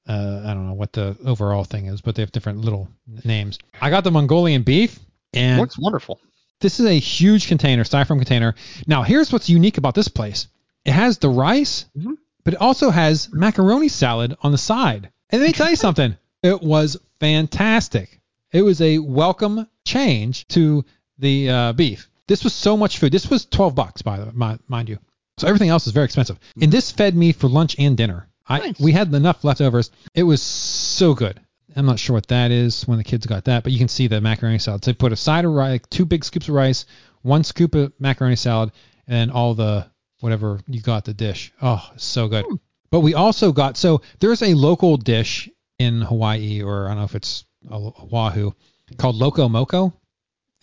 B: Uh, I don't know what the overall thing is, but they have different little names. I got the Mongolian beef, and
C: Looks wonderful.
B: this is a huge container, styrofoam container. Now, here's what's unique about this place. It has the rice,
C: Mhm.
B: But it also has macaroni salad on the side. And let me tell you something. It was fantastic. It was a welcome change to the uh, beef. This was so much food. This was 12 bucks, by the mi- mind you. So everything else is very expensive. And this fed me for lunch and dinner. I
C: Nice.
B: we had enough leftovers. It was so good. I'm not sure what that is when the kids got that, but you can see the macaroni salad. So they put a side of rice, like two big scoops of rice, one scoop of macaroni salad, and all the whatever you got the dish. Oh, so good. Hmm. But we also got so there's a local dish in Hawaii, or I don't know if it's Oahu, called Loco Moco.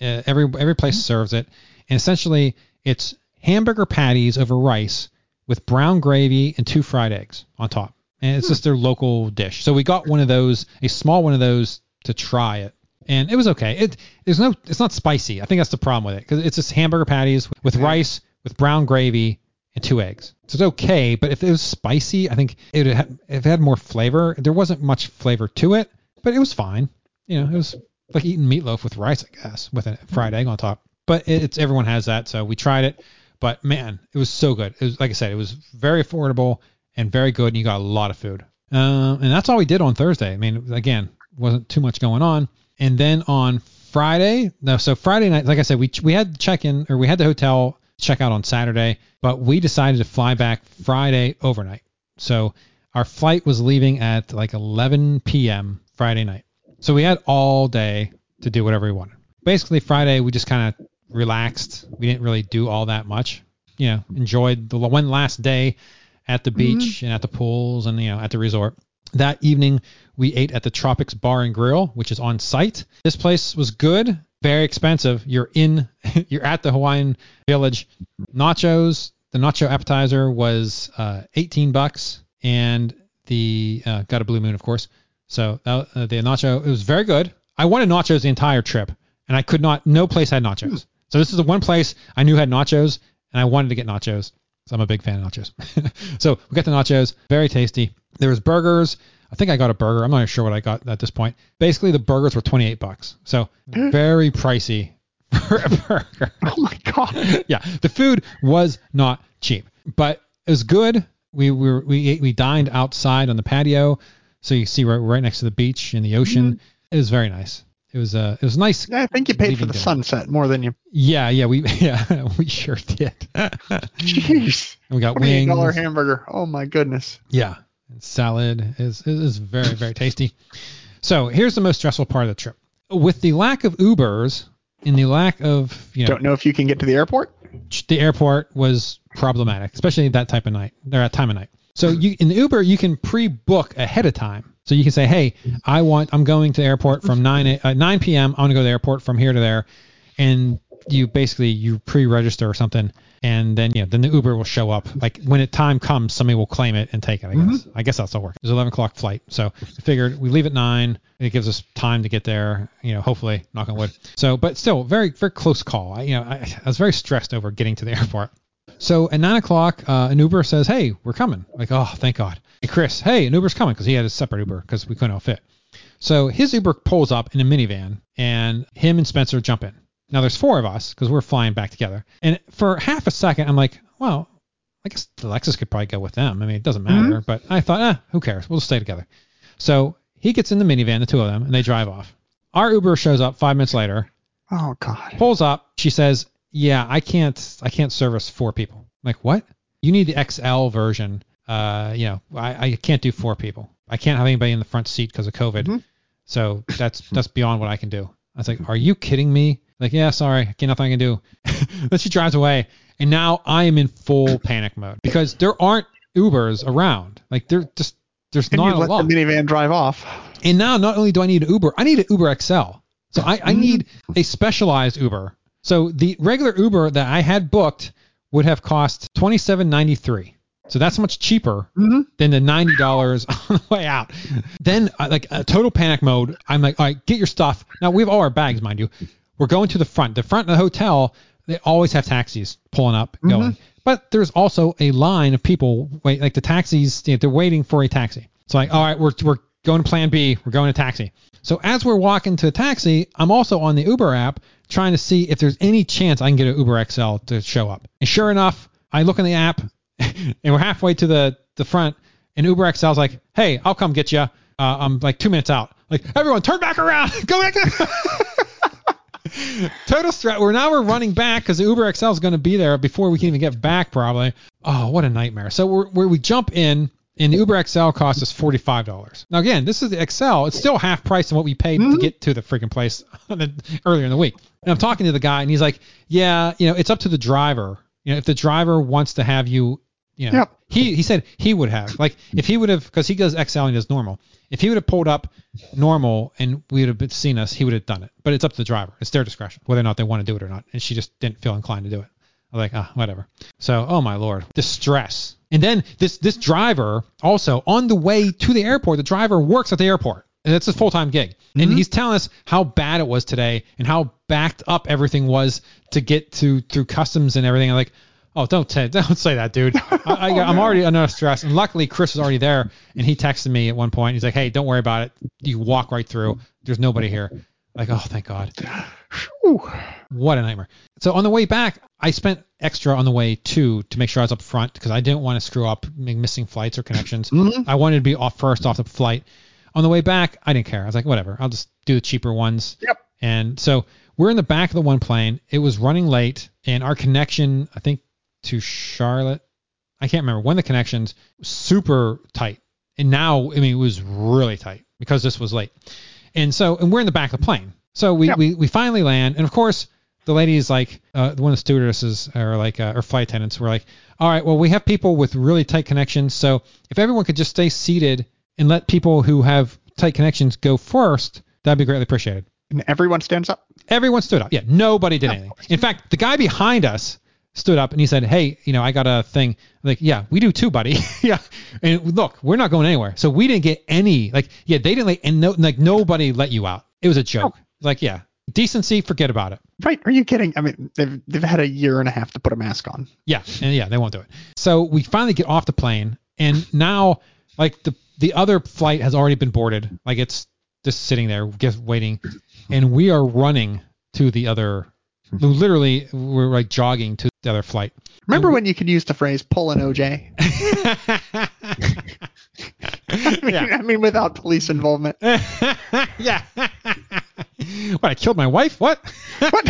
B: Uh, every every place hmm. serves it, and essentially it's hamburger patties over rice with brown gravy and two fried eggs on top, and it's hmm. just their local dish. So we got one of those, a small one of those, to try it, and it was okay. It there's no, it's not spicy. I think that's the problem with it because it's just hamburger patties with rice with brown gravy and two eggs. So it's okay, but if it was spicy, I think it have, if it had more flavor. There wasn't much flavor to it, but it was fine. You know, it was like eating meatloaf with rice, I guess, with a fried egg on top. But it- it's everyone has that, so we tried it. But man, it was so good. It was like I said, it was very affordable and very good, and you got a lot of food. Um, and that's all we did on Thursday. I mean, again, wasn't too much going on. And then on Friday, no, so Friday night, like I said, we we had check in or we had the hotel check out on Saturday, but we decided to fly back Friday overnight. So our flight was leaving at like 11 p.m. Friday night. So we had all day to do whatever we wanted. Basically, Friday we just kind of relaxed. We didn't really do all that much. You know, enjoyed the one last day at the mm-hmm. beach and at the pools and you know at the resort. That evening we ate at the Tropics Bar and Grill, which is on site. This place was good, very expensive. You're in, you're at the Hawaiian Village. Nachos, the nacho appetizer was uh, 18 bucks, and the uh, got a blue moon, of course. So uh, the nacho, it was very good. I wanted nachos the entire trip, and I could not. No place had nachos. So this is the one place I knew had nachos, and I wanted to get nachos. So I'm a big fan of nachos. so we got the nachos, very tasty. There was burgers. I think I got a burger. I'm not even sure what I got at this point. Basically, the burgers were 28 bucks. So very pricey for a burger.
C: Oh my god.
B: yeah, the food was not cheap, but it was good. We were we ate, we dined outside on the patio, so you see right right next to the beach and the ocean. It was very nice. It was uh it was nice.
C: Yeah, I think you paid for the
B: dinner.
C: sunset more than you.
B: Yeah, yeah, we yeah we sure did. and
C: Jeez.
B: we got
C: Twenty-eight dollar
B: wings.
C: hamburger. Oh my goodness.
B: Yeah, and salad is is very very tasty. So here's the most stressful part of the trip. With the lack of Ubers and the lack of you know
C: Don't know if you can get to the airport.
B: the airport was problematic, especially that type of night or that time of night. So you in the Uber you can pre-book ahead of time. So you can say, hey, I want I'm going to the airport from 9 a- uh, 9 p.m. I want to go to the airport from here to there, and you basically you pre-register or something, and then you know then the Uber will show up. Like when it time comes, somebody will claim it and take it. I guess. I guess that's how work. It's 11 o'clock flight, so we figured we leave at nine. It gives us time to get there. You know, hopefully, knock on wood. So, but still, very very close call. I, you know, I, I was very stressed over getting to the airport. So at nine o'clock, uh, an Uber says, "Hey, we're coming." Like, oh, thank God. Hey, Chris, hey, an Uber's coming because he had a separate Uber because we couldn't all fit. So his Uber pulls up in a minivan, and him and Spencer jump in. Now there's four of us because we're flying back together. And for half a second, I'm like, well, I guess Alexis could probably go with them. I mean, it doesn't matter. But I thought, eh, who cares? We'll just stay together. So he gets in the minivan, the two of them, and they drive off. Our Uber shows up five minutes later,
C: Oh God.
B: pulls up. She says, "Yeah, I can't, I can't service four people." I'm like, what? You need the XL version. Uh, you know, I, I can't do four people. I can't have anybody in the front seat because of COVID.
C: Mhm.
B: So that's that's beyond what I can do. I was like, are you kidding me? Like, yeah, sorry, I can't nothing I can do. then she drives away, and now I am in full panic mode because there aren't Ubers around. Like, they're just there's
C: And
B: not
C: you
B: a
C: let
B: lot.
C: the minivan drive off.
B: And now not only do I need an Uber, I need an Uber XL. So I, I need a specialized Uber. So the regular Uber that I had booked would have cost twenty seven ninety three. So that's much cheaper
C: Mhm.
B: than the ninety dollars on the way out. Then uh, like a total panic mode. I'm like, all right, get your stuff. Now we have all our bags, mind you. We're going to the front. The front of the hotel, they always have taxis pulling up, going. But there's also a line of people wait, like the taxis. you know, they're waiting for a taxi. So like, all right, we're we're going to Plan B. We're going to taxi. So as we're walking to a taxi, I'm also on the Uber app trying to see if there's any chance I can get an Uber XL to show up. And sure enough, I look in the app, and we're halfway to the the front, and Uber XL's like, "Hey, I'll come get you. Uh, I'm like two minutes out. Like everyone, turn back around, go back." Total stress. We're now we're running back because the Uber XL is going to be there before we can even get back, probably. Oh, what a nightmare! So we're, we're we jump in, and the Uber XL costs us forty five dollars. Now again, this is the XL. It's still half price than what we paid to mm-hmm. get to the freaking place earlier in the week. And I'm talking to the guy, and he's like, "Yeah, you know, it's up to the driver. You know, if the driver wants to have you, you know,
C: Yep.
B: he he said he would have like if he would have because he goes XL and he does normal. If he would have pulled up normal and we would have seen us, he would have done it. But it's up to the driver. It's their discretion whether or not they want to do it or not. And she just didn't feel inclined to do it. I was like, ah, whatever. So, oh my lord, the stress. And then this this driver also on the way to the airport, the driver works at the airport. And it's a full time gig. And he's telling us how bad it was today and how backed up everything was to get to through customs and everything. I'm like, oh, don't say don't say that, dude. I, I, oh, I'm already under stress. And luckily, Chris was already there, and he texted me at one point. He's like, hey, don't worry about it. You walk right through. There's nobody here. Like, oh, thank God. What a nightmare. So on the way back, I spent extra on the way too to make sure I was up front because I didn't want to screw up missing flights or connections. Mm-hmm. I wanted to be off first off the flight. On the way back, I didn't care. I was like, whatever, I'll just do the cheaper ones.
C: Yep.
B: And so we're in the back of the one plane. It was running late, and our connection, I think, to Charlotte, I can't remember of the connections super tight. And now, I mean, it was really tight because this was late. And so, and we're in the back of the plane. So we,
C: Yep.
B: we, we finally land. And of course, the ladies like, uh, one of the stewardesses or like, uh, or flight attendants were like, all right, well, we have people with really tight connections. So if everyone could just stay seated and let people who have tight connections go first, that'd be greatly appreciated.
C: And everyone stands up.
B: Everyone stood up. Yeah, nobody did anything. In fact, the guy behind us stood up and he said, "Hey, you know, I got a thing." I'm like, yeah, we do too, buddy. yeah. And look, we're not going anywhere. So we didn't get any. Like, yeah, they didn't like, and no, like nobody let you out. It was a joke. Oh. Like, yeah, decency, forget about it.
C: Right? Are you kidding? I mean, they've they've had a year and a half to put a mask on.
B: Yeah, and yeah, they won't do it. So we finally get off the plane, and now like the the other flight has already been boarded. Like it's just sitting there, just waiting, and we are running to the other. Mm-hmm. Literally, we're like jogging to the other flight.
C: Remember when you could use the phrase "pull an OJ"? I mean,
B: Yeah.
C: I mean, without police involvement.
B: yeah. what? I killed my wife? What?
C: What?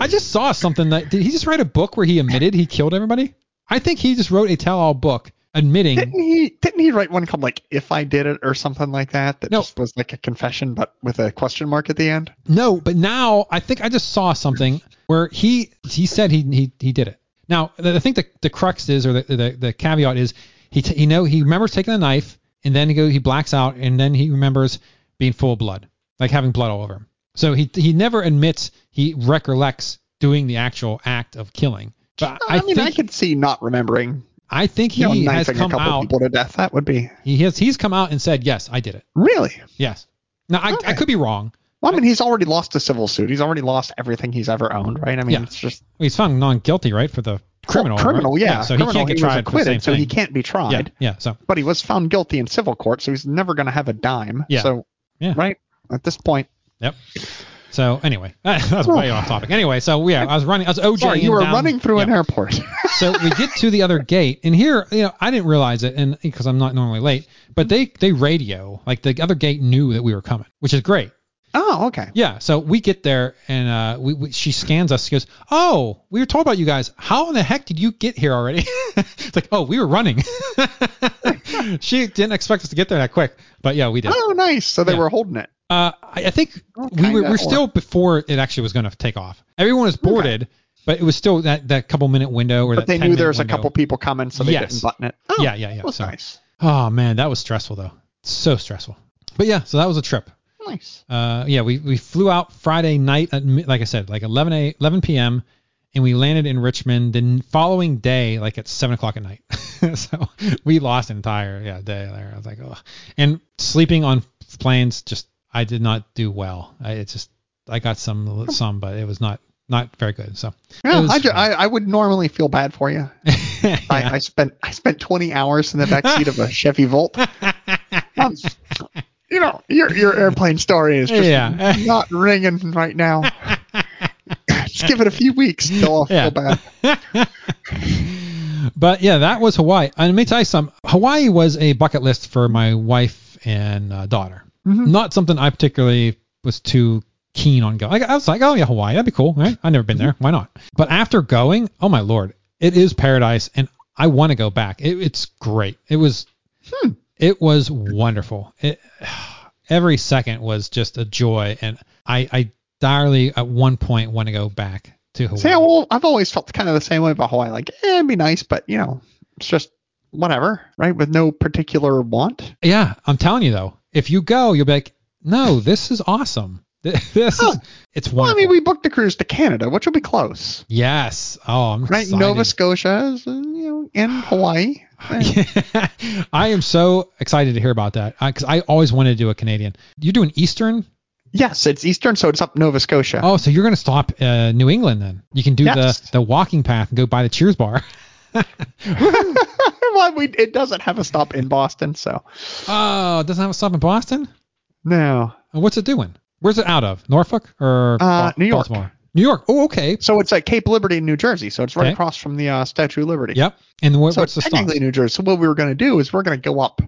B: I just saw something that did he just write a book where he admitted he killed everybody? I think he just wrote a tell-all book admitting.
C: didn't he? Didn't he write one called like "If I Did It" or something like that? That
B: No.
C: just was like a confession, but with a question mark at the end.
B: No, but now I think I just saw something where he he said he he, he did it. Now I think the the crux is or the the, the caveat is he t- he know he remembers taking the knife and then he go he blacks out and then he remembers being full of blood like having blood all over him. So he he never admits he recollects doing the actual act of killing. But
C: I,
B: I,
C: mean,
B: think
C: I could see not remembering.
B: I think he
C: You know,
B: has come out.
C: people to death. That would be
B: He has he's come out and said yes I did it.
C: really.
B: Yes. Now I, I could be wrong.
C: Well, I mean, he's already lost a civil suit. He's already lost everything he's ever owned, right? I mean,
B: Yeah.
C: it's just
B: He's found non guilty right for the criminal.
C: criminal,
B: right?
C: yeah.
B: So
C: criminal,
B: he can't get
C: was
B: tried
C: acquitted, so
B: thing.
C: he can't be tried.
B: Yeah, yeah. So
C: But he was found guilty in civil court, so he's never going to have a dime.
B: Yeah.
C: So,
B: Yeah.
C: right at this point,
B: Yep. So anyway, that's way off topic. Anyway, so yeah, I was running. I was OJ.
C: Sorry, you were running through an airport.
B: so we get to the other gate, and here, you know, I didn't realize it, and because I'm not normally late, but they they radio like the other gate knew that we were coming, which is great.
C: Oh, okay.
B: Yeah, so we get there and uh, we, we she scans us. She goes, "Oh, we were told about you guys. How in the heck did you get here already?" it's like, "Oh, we were running." she didn't expect us to get there that quick, but yeah, we did.
C: Oh, nice. So they
B: Yeah.
C: were holding it.
B: Uh, I, I think
C: Oh,
B: we were we're still before it actually was going to take off. Everyone was boarded, but it was still that that couple minute window or
C: But they knew there was a couple people coming, so they
B: Yes.
C: didn't button it. Oh,
B: Yeah, yeah, yeah.
C: That was
B: So-
C: nice.
B: Oh man, that was stressful though. So stressful. But yeah, so that was a trip.
C: Nice.
B: Uh, yeah, we, we flew out Friday night at like I said, like 11 a 11 p.m. and we landed in Richmond the following day, like at seven o'clock at night. so we lost an entire yeah day there. I was like, oh, and sleeping on planes just I did not do well. I it's just I got some some, but it was not not very good. So
C: Yeah, I, ju- I, I would normally feel bad for you.
B: yeah.
C: I, I spent I spent 20 hours in the back seat of a Chevy Volt. You know, your your airplane story is just
B: Yeah.
C: not ringing right now. just give it a few weeks till I'll
B: Yeah.
C: feel bad.
B: but yeah, that was Hawaii. And let me tell you something. Hawaii was a bucket list for my wife and uh, daughter.
C: Mhm.
B: Not something I particularly was too keen on going. Like, I was like, oh yeah, Hawaii, that'd be cool, right? I've never been there. Why not? But after going, oh my lord, it is paradise, and I want to go back. It, it's great. It was,
C: Hmm.
B: It was wonderful. It, every second was just a joy, and I, I direly at one point want to go back to Hawaii.
C: See, well, I've always felt kind of the same way about Hawaii. Like, eh, it'd be nice, but you know, it's just whatever, right? With no particular want.
B: Yeah, I'm telling you though, if you go, you'll be like, no, this is awesome. This is, it's
C: Well, I mean, we booked a cruise to Canada, which will be close,
B: yes. Oh, I'm
C: right?
B: excited.
C: Nova Scotia, is, uh, you know, and Hawaii.
B: I am so excited to hear about that because I always wanted to do a Canadian. You're doing Eastern.
C: Yes, it's Eastern, so it's up Nova Scotia.
B: Oh, so you're gonna stop uh, New England then? You can do
C: Yes.
B: the the walking path and go by the Cheers bar.
C: well, we, it doesn't have a stop in Boston, so
B: Oh, it doesn't have a stop in Boston.
C: no.
B: Uh, What's it doing? Where's it out of? Norfolk or
C: Uh, New York.
B: Baltimore? New York. Oh, okay.
C: So it's at Cape Liberty, in New Jersey. So it's right
B: Okay.
C: across from the uh, Statue of Liberty.
B: Yep. And what,
C: So
B: what's the stop?
C: technically New Jersey. So what we were going to do is we're going to go up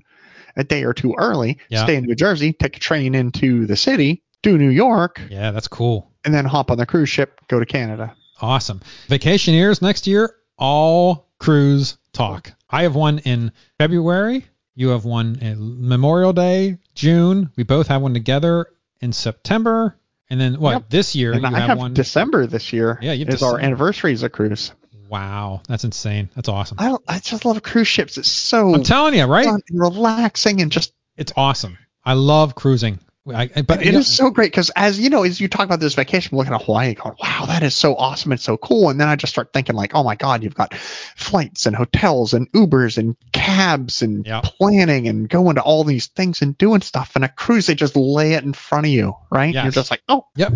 C: a day or two early,
B: Yeah.
C: stay in New Jersey, take a train into the city, do New York,
B: Yeah, that's cool.
C: and then hop on the cruise ship, go to Canada.
B: Awesome. Vacationeers next year, all cruise talk. I have one in February. You have one in Memorial Day, June. We both have one together in September. And then what?
C: Yep.
B: This year
C: And
B: you
C: I
B: have, one.
C: December this year.
B: Yeah, you
C: is our anniversary as a cruise.
B: wow, that's insane. That's awesome.
C: I, I just love cruise ships. It's so
B: I'm telling you, right?
C: fun and relaxing and just
B: It's awesome. I love cruising. I, I- but
C: it
B: you
C: is so great because as you know, as you talk about this vacation, looking at Hawaii, going, wow, that is so awesome and so cool. And then I just start thinking like, oh my God, you've got flights and hotels and Ubers and cabs and
B: Yep.
C: planning and going to all these things and doing stuff. And a cruise, they just lay it in front of you, right?
B: Yes.
C: You're just like, oh,
B: Yep.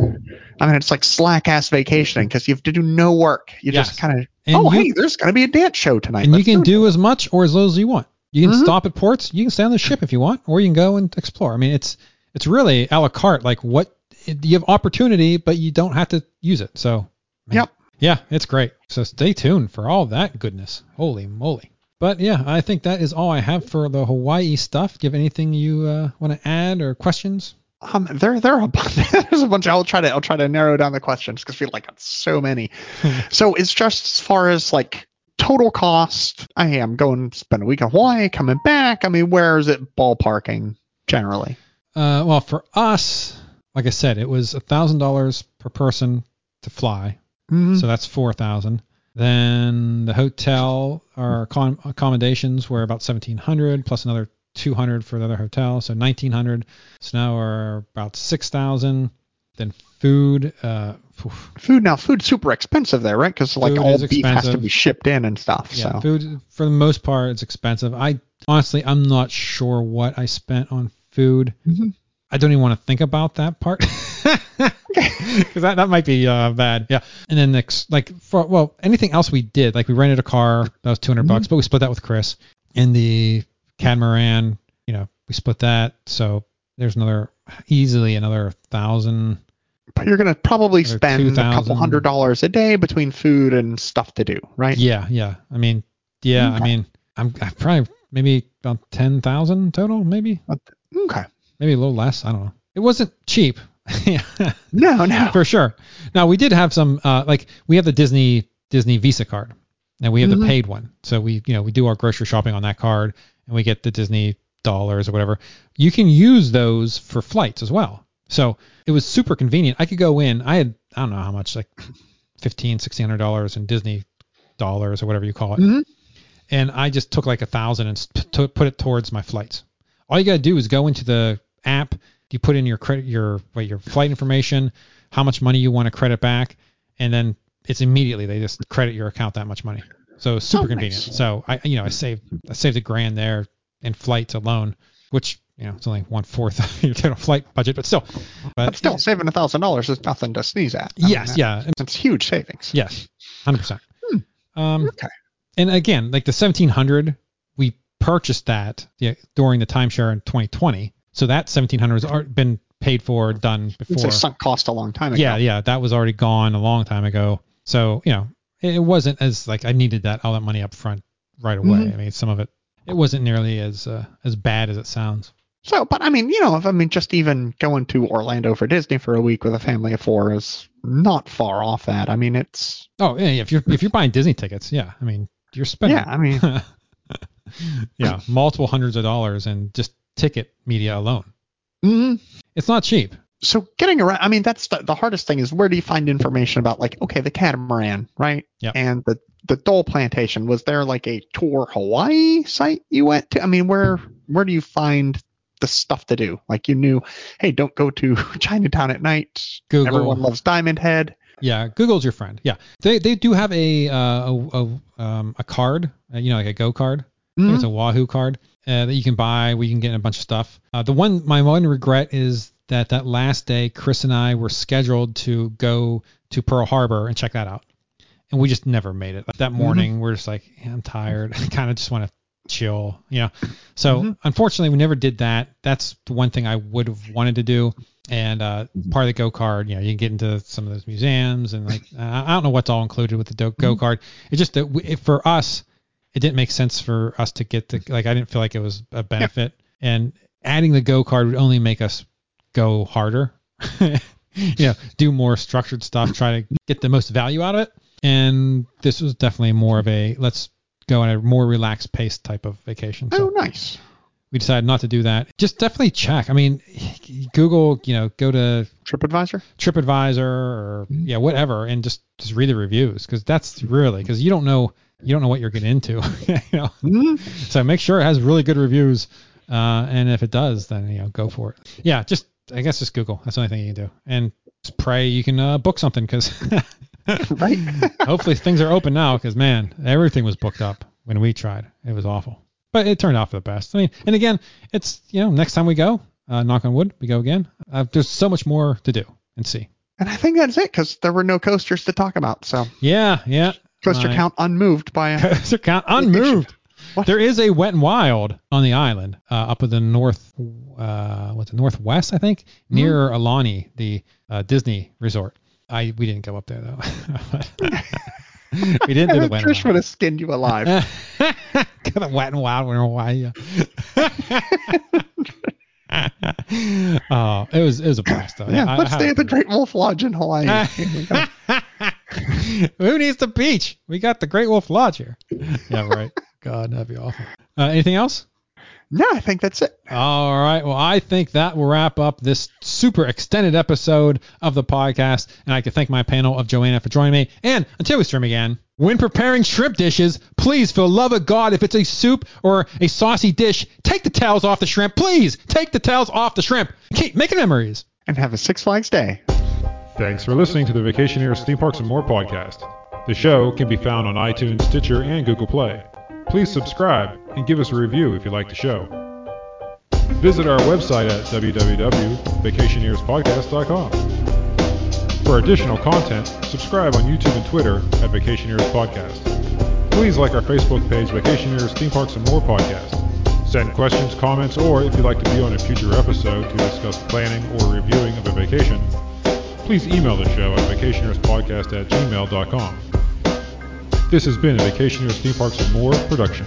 C: I mean, it's like slack ass vacationing because you have to do no work. You
B: Yes.
C: just kind of, oh,
B: you-
C: hey, there's going to be a dance show tonight.
B: and you
C: Let's
B: can
C: it.
B: do as much or as little as you want. You can
C: Mhm.
B: stop at ports. You can stay on the ship if you want, or you can go and explore. I mean, it's it's really a la carte. Like what it, you have opportunity, but you don't have to use it. So man.
C: Yep.
B: yeah, it's great. So stay tuned for all that goodness. Holy moly! But yeah, I think that is all I have for the Hawaii stuff. Do you have anything you uh, want to add or questions?
C: Um, there, there are a bunch. There's a bunch. I'll try to, I'll try to narrow down the questions because we feel like so many. so it's just as far as like total cost. I am going to spend a week in Hawaii, coming back. I mean, where is it ballparking generally?
B: Uh, well, for us, like I said, it was a thousand dollars per person to fly.
C: Mhm.
B: So that's four thousand. Then the hotel, our accom- accommodations were about seventeen hundred plus another two hundred for the other hotel, so nineteen hundred. So now we're about six thousand. Then food, uh,
C: Food now, food's super expensive there, right? Because like all beef has to be shipped in and stuff.
B: yeah,
C: so
B: food for the most part it's expensive. I honestly I'm not sure what I spent on food.
C: Mhm.
B: I don't even want to think about that part because that, that might be uh, bad. Yeah. And then next, like for well, anything else we did, like we rented a car that was 200 bucks, but we split that with Chris. And the catamaran, you know, we split that, so there's another easily another thousand.
C: But you're gonna probably spend a couple hundred dollars a day between food and stuff to do, right?
B: Yeah, yeah. I mean, yeah. I mean, I'm, I'm probably maybe about ten thousand total, maybe,
C: Okay.
B: maybe a little less. I don't know. It wasn't cheap. yeah,
C: No, no.
B: for sure. Now we did have some, uh, like we have the Disney Disney Visa card, and we have the
C: Mhm.
B: paid one. So we, you know, we do our grocery shopping on that card, and we get the Disney dollars or whatever. You can use those for flights as well. So it was super convenient. I could go in. I had I don't know how much, like fifteen, sixteen hundred dollars in Disney dollars or whatever you call it.
C: Mhm.
B: And I just took like a thousand and put it towards my flights. All you gotta do is go into the app. You put in your credit, your wait, your flight information, how much money you want to credit back, and then it's immediately they just credit your account that much money. So super
C: Oh,
B: convenient.
C: nice.
B: So I, you know, I saved I saved a grand there in flights alone, which you know it's only one fourth of your total flight budget, but still. But,
C: But still, saving a thousand dollars is nothing to sneeze at. I
B: yes,
C: that-
B: yeah,
C: It's huge savings.
B: yes, hundred percent. Um,
C: Okay.
B: and again, like the seventeen hundred, purchased that yeah, during the timeshare in 2020. So that seventeen hundred has been paid for, done before.
C: It's a sunk cost a long time ago.
B: Yeah, yeah, that was already gone a long time ago. So you know, it, wasn't as like I needed that all that money up front right away.
C: Mhm.
B: I mean, some of it it wasn't nearly as uh, as bad as it sounds.
C: So, but I mean, you know, if I mean, just even going to Orlando for Disney for a week with a family of four is not far off that. I mean, it's
B: Oh yeah, if you're if you're buying Disney tickets, yeah, I mean you're spending
C: yeah. I mean,
B: yeah multiple hundreds of dollars in just ticket media alone.
C: mm,
B: It's not cheap.
C: so getting around. I mean, that's the, the hardest thing is where do you find information about like okay, the catamaran, right?
B: Yep.
C: And the the Dole Plantation. Was there like a tour Hawaii site you went to? I mean, where where do you find the stuff to do? Like you knew, hey, don't go to Chinatown at night.
B: Google.
C: Everyone loves Diamond Head.
B: Yeah, Google's your friend. Yeah, they they do have a uh, a a, um, a card, uh, you know, like a Go card.
C: Mhm.
B: it's a Oahu card uh, that you can buy. We can get a bunch of stuff. Uh, the one my one regret is that that last day, Chris and I were scheduled to go to Pearl Harbor and check that out, and we just never made it. That morning, we're just like, yeah, I'm tired. I kind of just want to chill, you know. So
C: Mhm.
B: unfortunately, we never did that. That's the one thing I would have wanted to do. And uh, part of the Go card, you know, you can get into some of those museums and like I don't know what's all included with the Do- Go card. It's just that we, it, for us, it didn't make sense for us to get the like I didn't feel like it was a benefit. And adding the Go card would only make us go harder. you know, do more structured stuff, try to get the most value out of it. And this was definitely more of a let's go on a more relaxed pace type of vacation. So
C: Oh, nice.
B: we decided not to do that. Just definitely check. I mean, Google, you know, go to
C: TripAdvisor.
B: TripAdvisor or mm-hmm. yeah, whatever, and just just read the reviews because that's really because you don't know you don't know what you're getting into, you know.
C: Mhm.
B: So make sure it has really good reviews, uh, and if it does, then you know go for it. Yeah, just I guess just Google. That's the only thing you can do, and just pray you can uh, book something because
C: Right.
B: hopefully things are open now because man, everything was booked up when we tried. It was awful, but it turned out for the best. I mean, and again, it's you know next time we go, uh, knock on wood, we go again. Uh, there's so much more to do and see.
C: And I think that's it because there were no coasters to talk about. So
B: Yeah, yeah.
C: Coaster
B: My-
C: count unmoved by a
B: Coaster count unmoved.
C: What?
B: There is a wet and wild on the island, uh, up in the north, uh, what's it, northwest, I think, near Aulani, the uh, Disney resort. I we didn't go up there though. we didn't do the wet and wild.
C: Trish
B: and
C: would have skinned you alive.
B: Got a wet and wild in Hawaii. Oh, it was it was a blast though.
C: yeah,
B: I-
C: let's
B: I
C: stay at the Great Wolf Lodge in Hawaii. Here we go.
B: Who needs the beach? We got the Great Wolf Lodge here. Yeah, right. God, that'd be awful. Uh, anything else?
C: No, I think that's it.
B: All right. Well, I think that will wrap up this super extended episode of the podcast. And I can thank my panel of Joanna for joining me. And until we stream again, when preparing shrimp dishes, please, for the love of God, if it's a soup or a saucy dish, take the tails off the shrimp. Please take the tails off the shrimp. Keep making memories.
C: And have a Six Flags day.
A: Thanks for listening to the Vacationeers Theme Parks and More podcast. The show can be found on iTunes, Stitcher, and Google Play. Please subscribe and give us a review if you like the show. Visit our website at www.vacationeerspodcast.com. For additional content, subscribe on YouTube and Twitter at Vacationeers Podcast. Please like our Facebook page, Vacationeers Theme Parks and More Podcast. Send questions, comments, or if you'd like to be on a future episode to discuss planning or reviewing of a vacation, please email the show at vacationeerspodcast at gmail.com. This has been a Vacationeers Theme Parks and More production.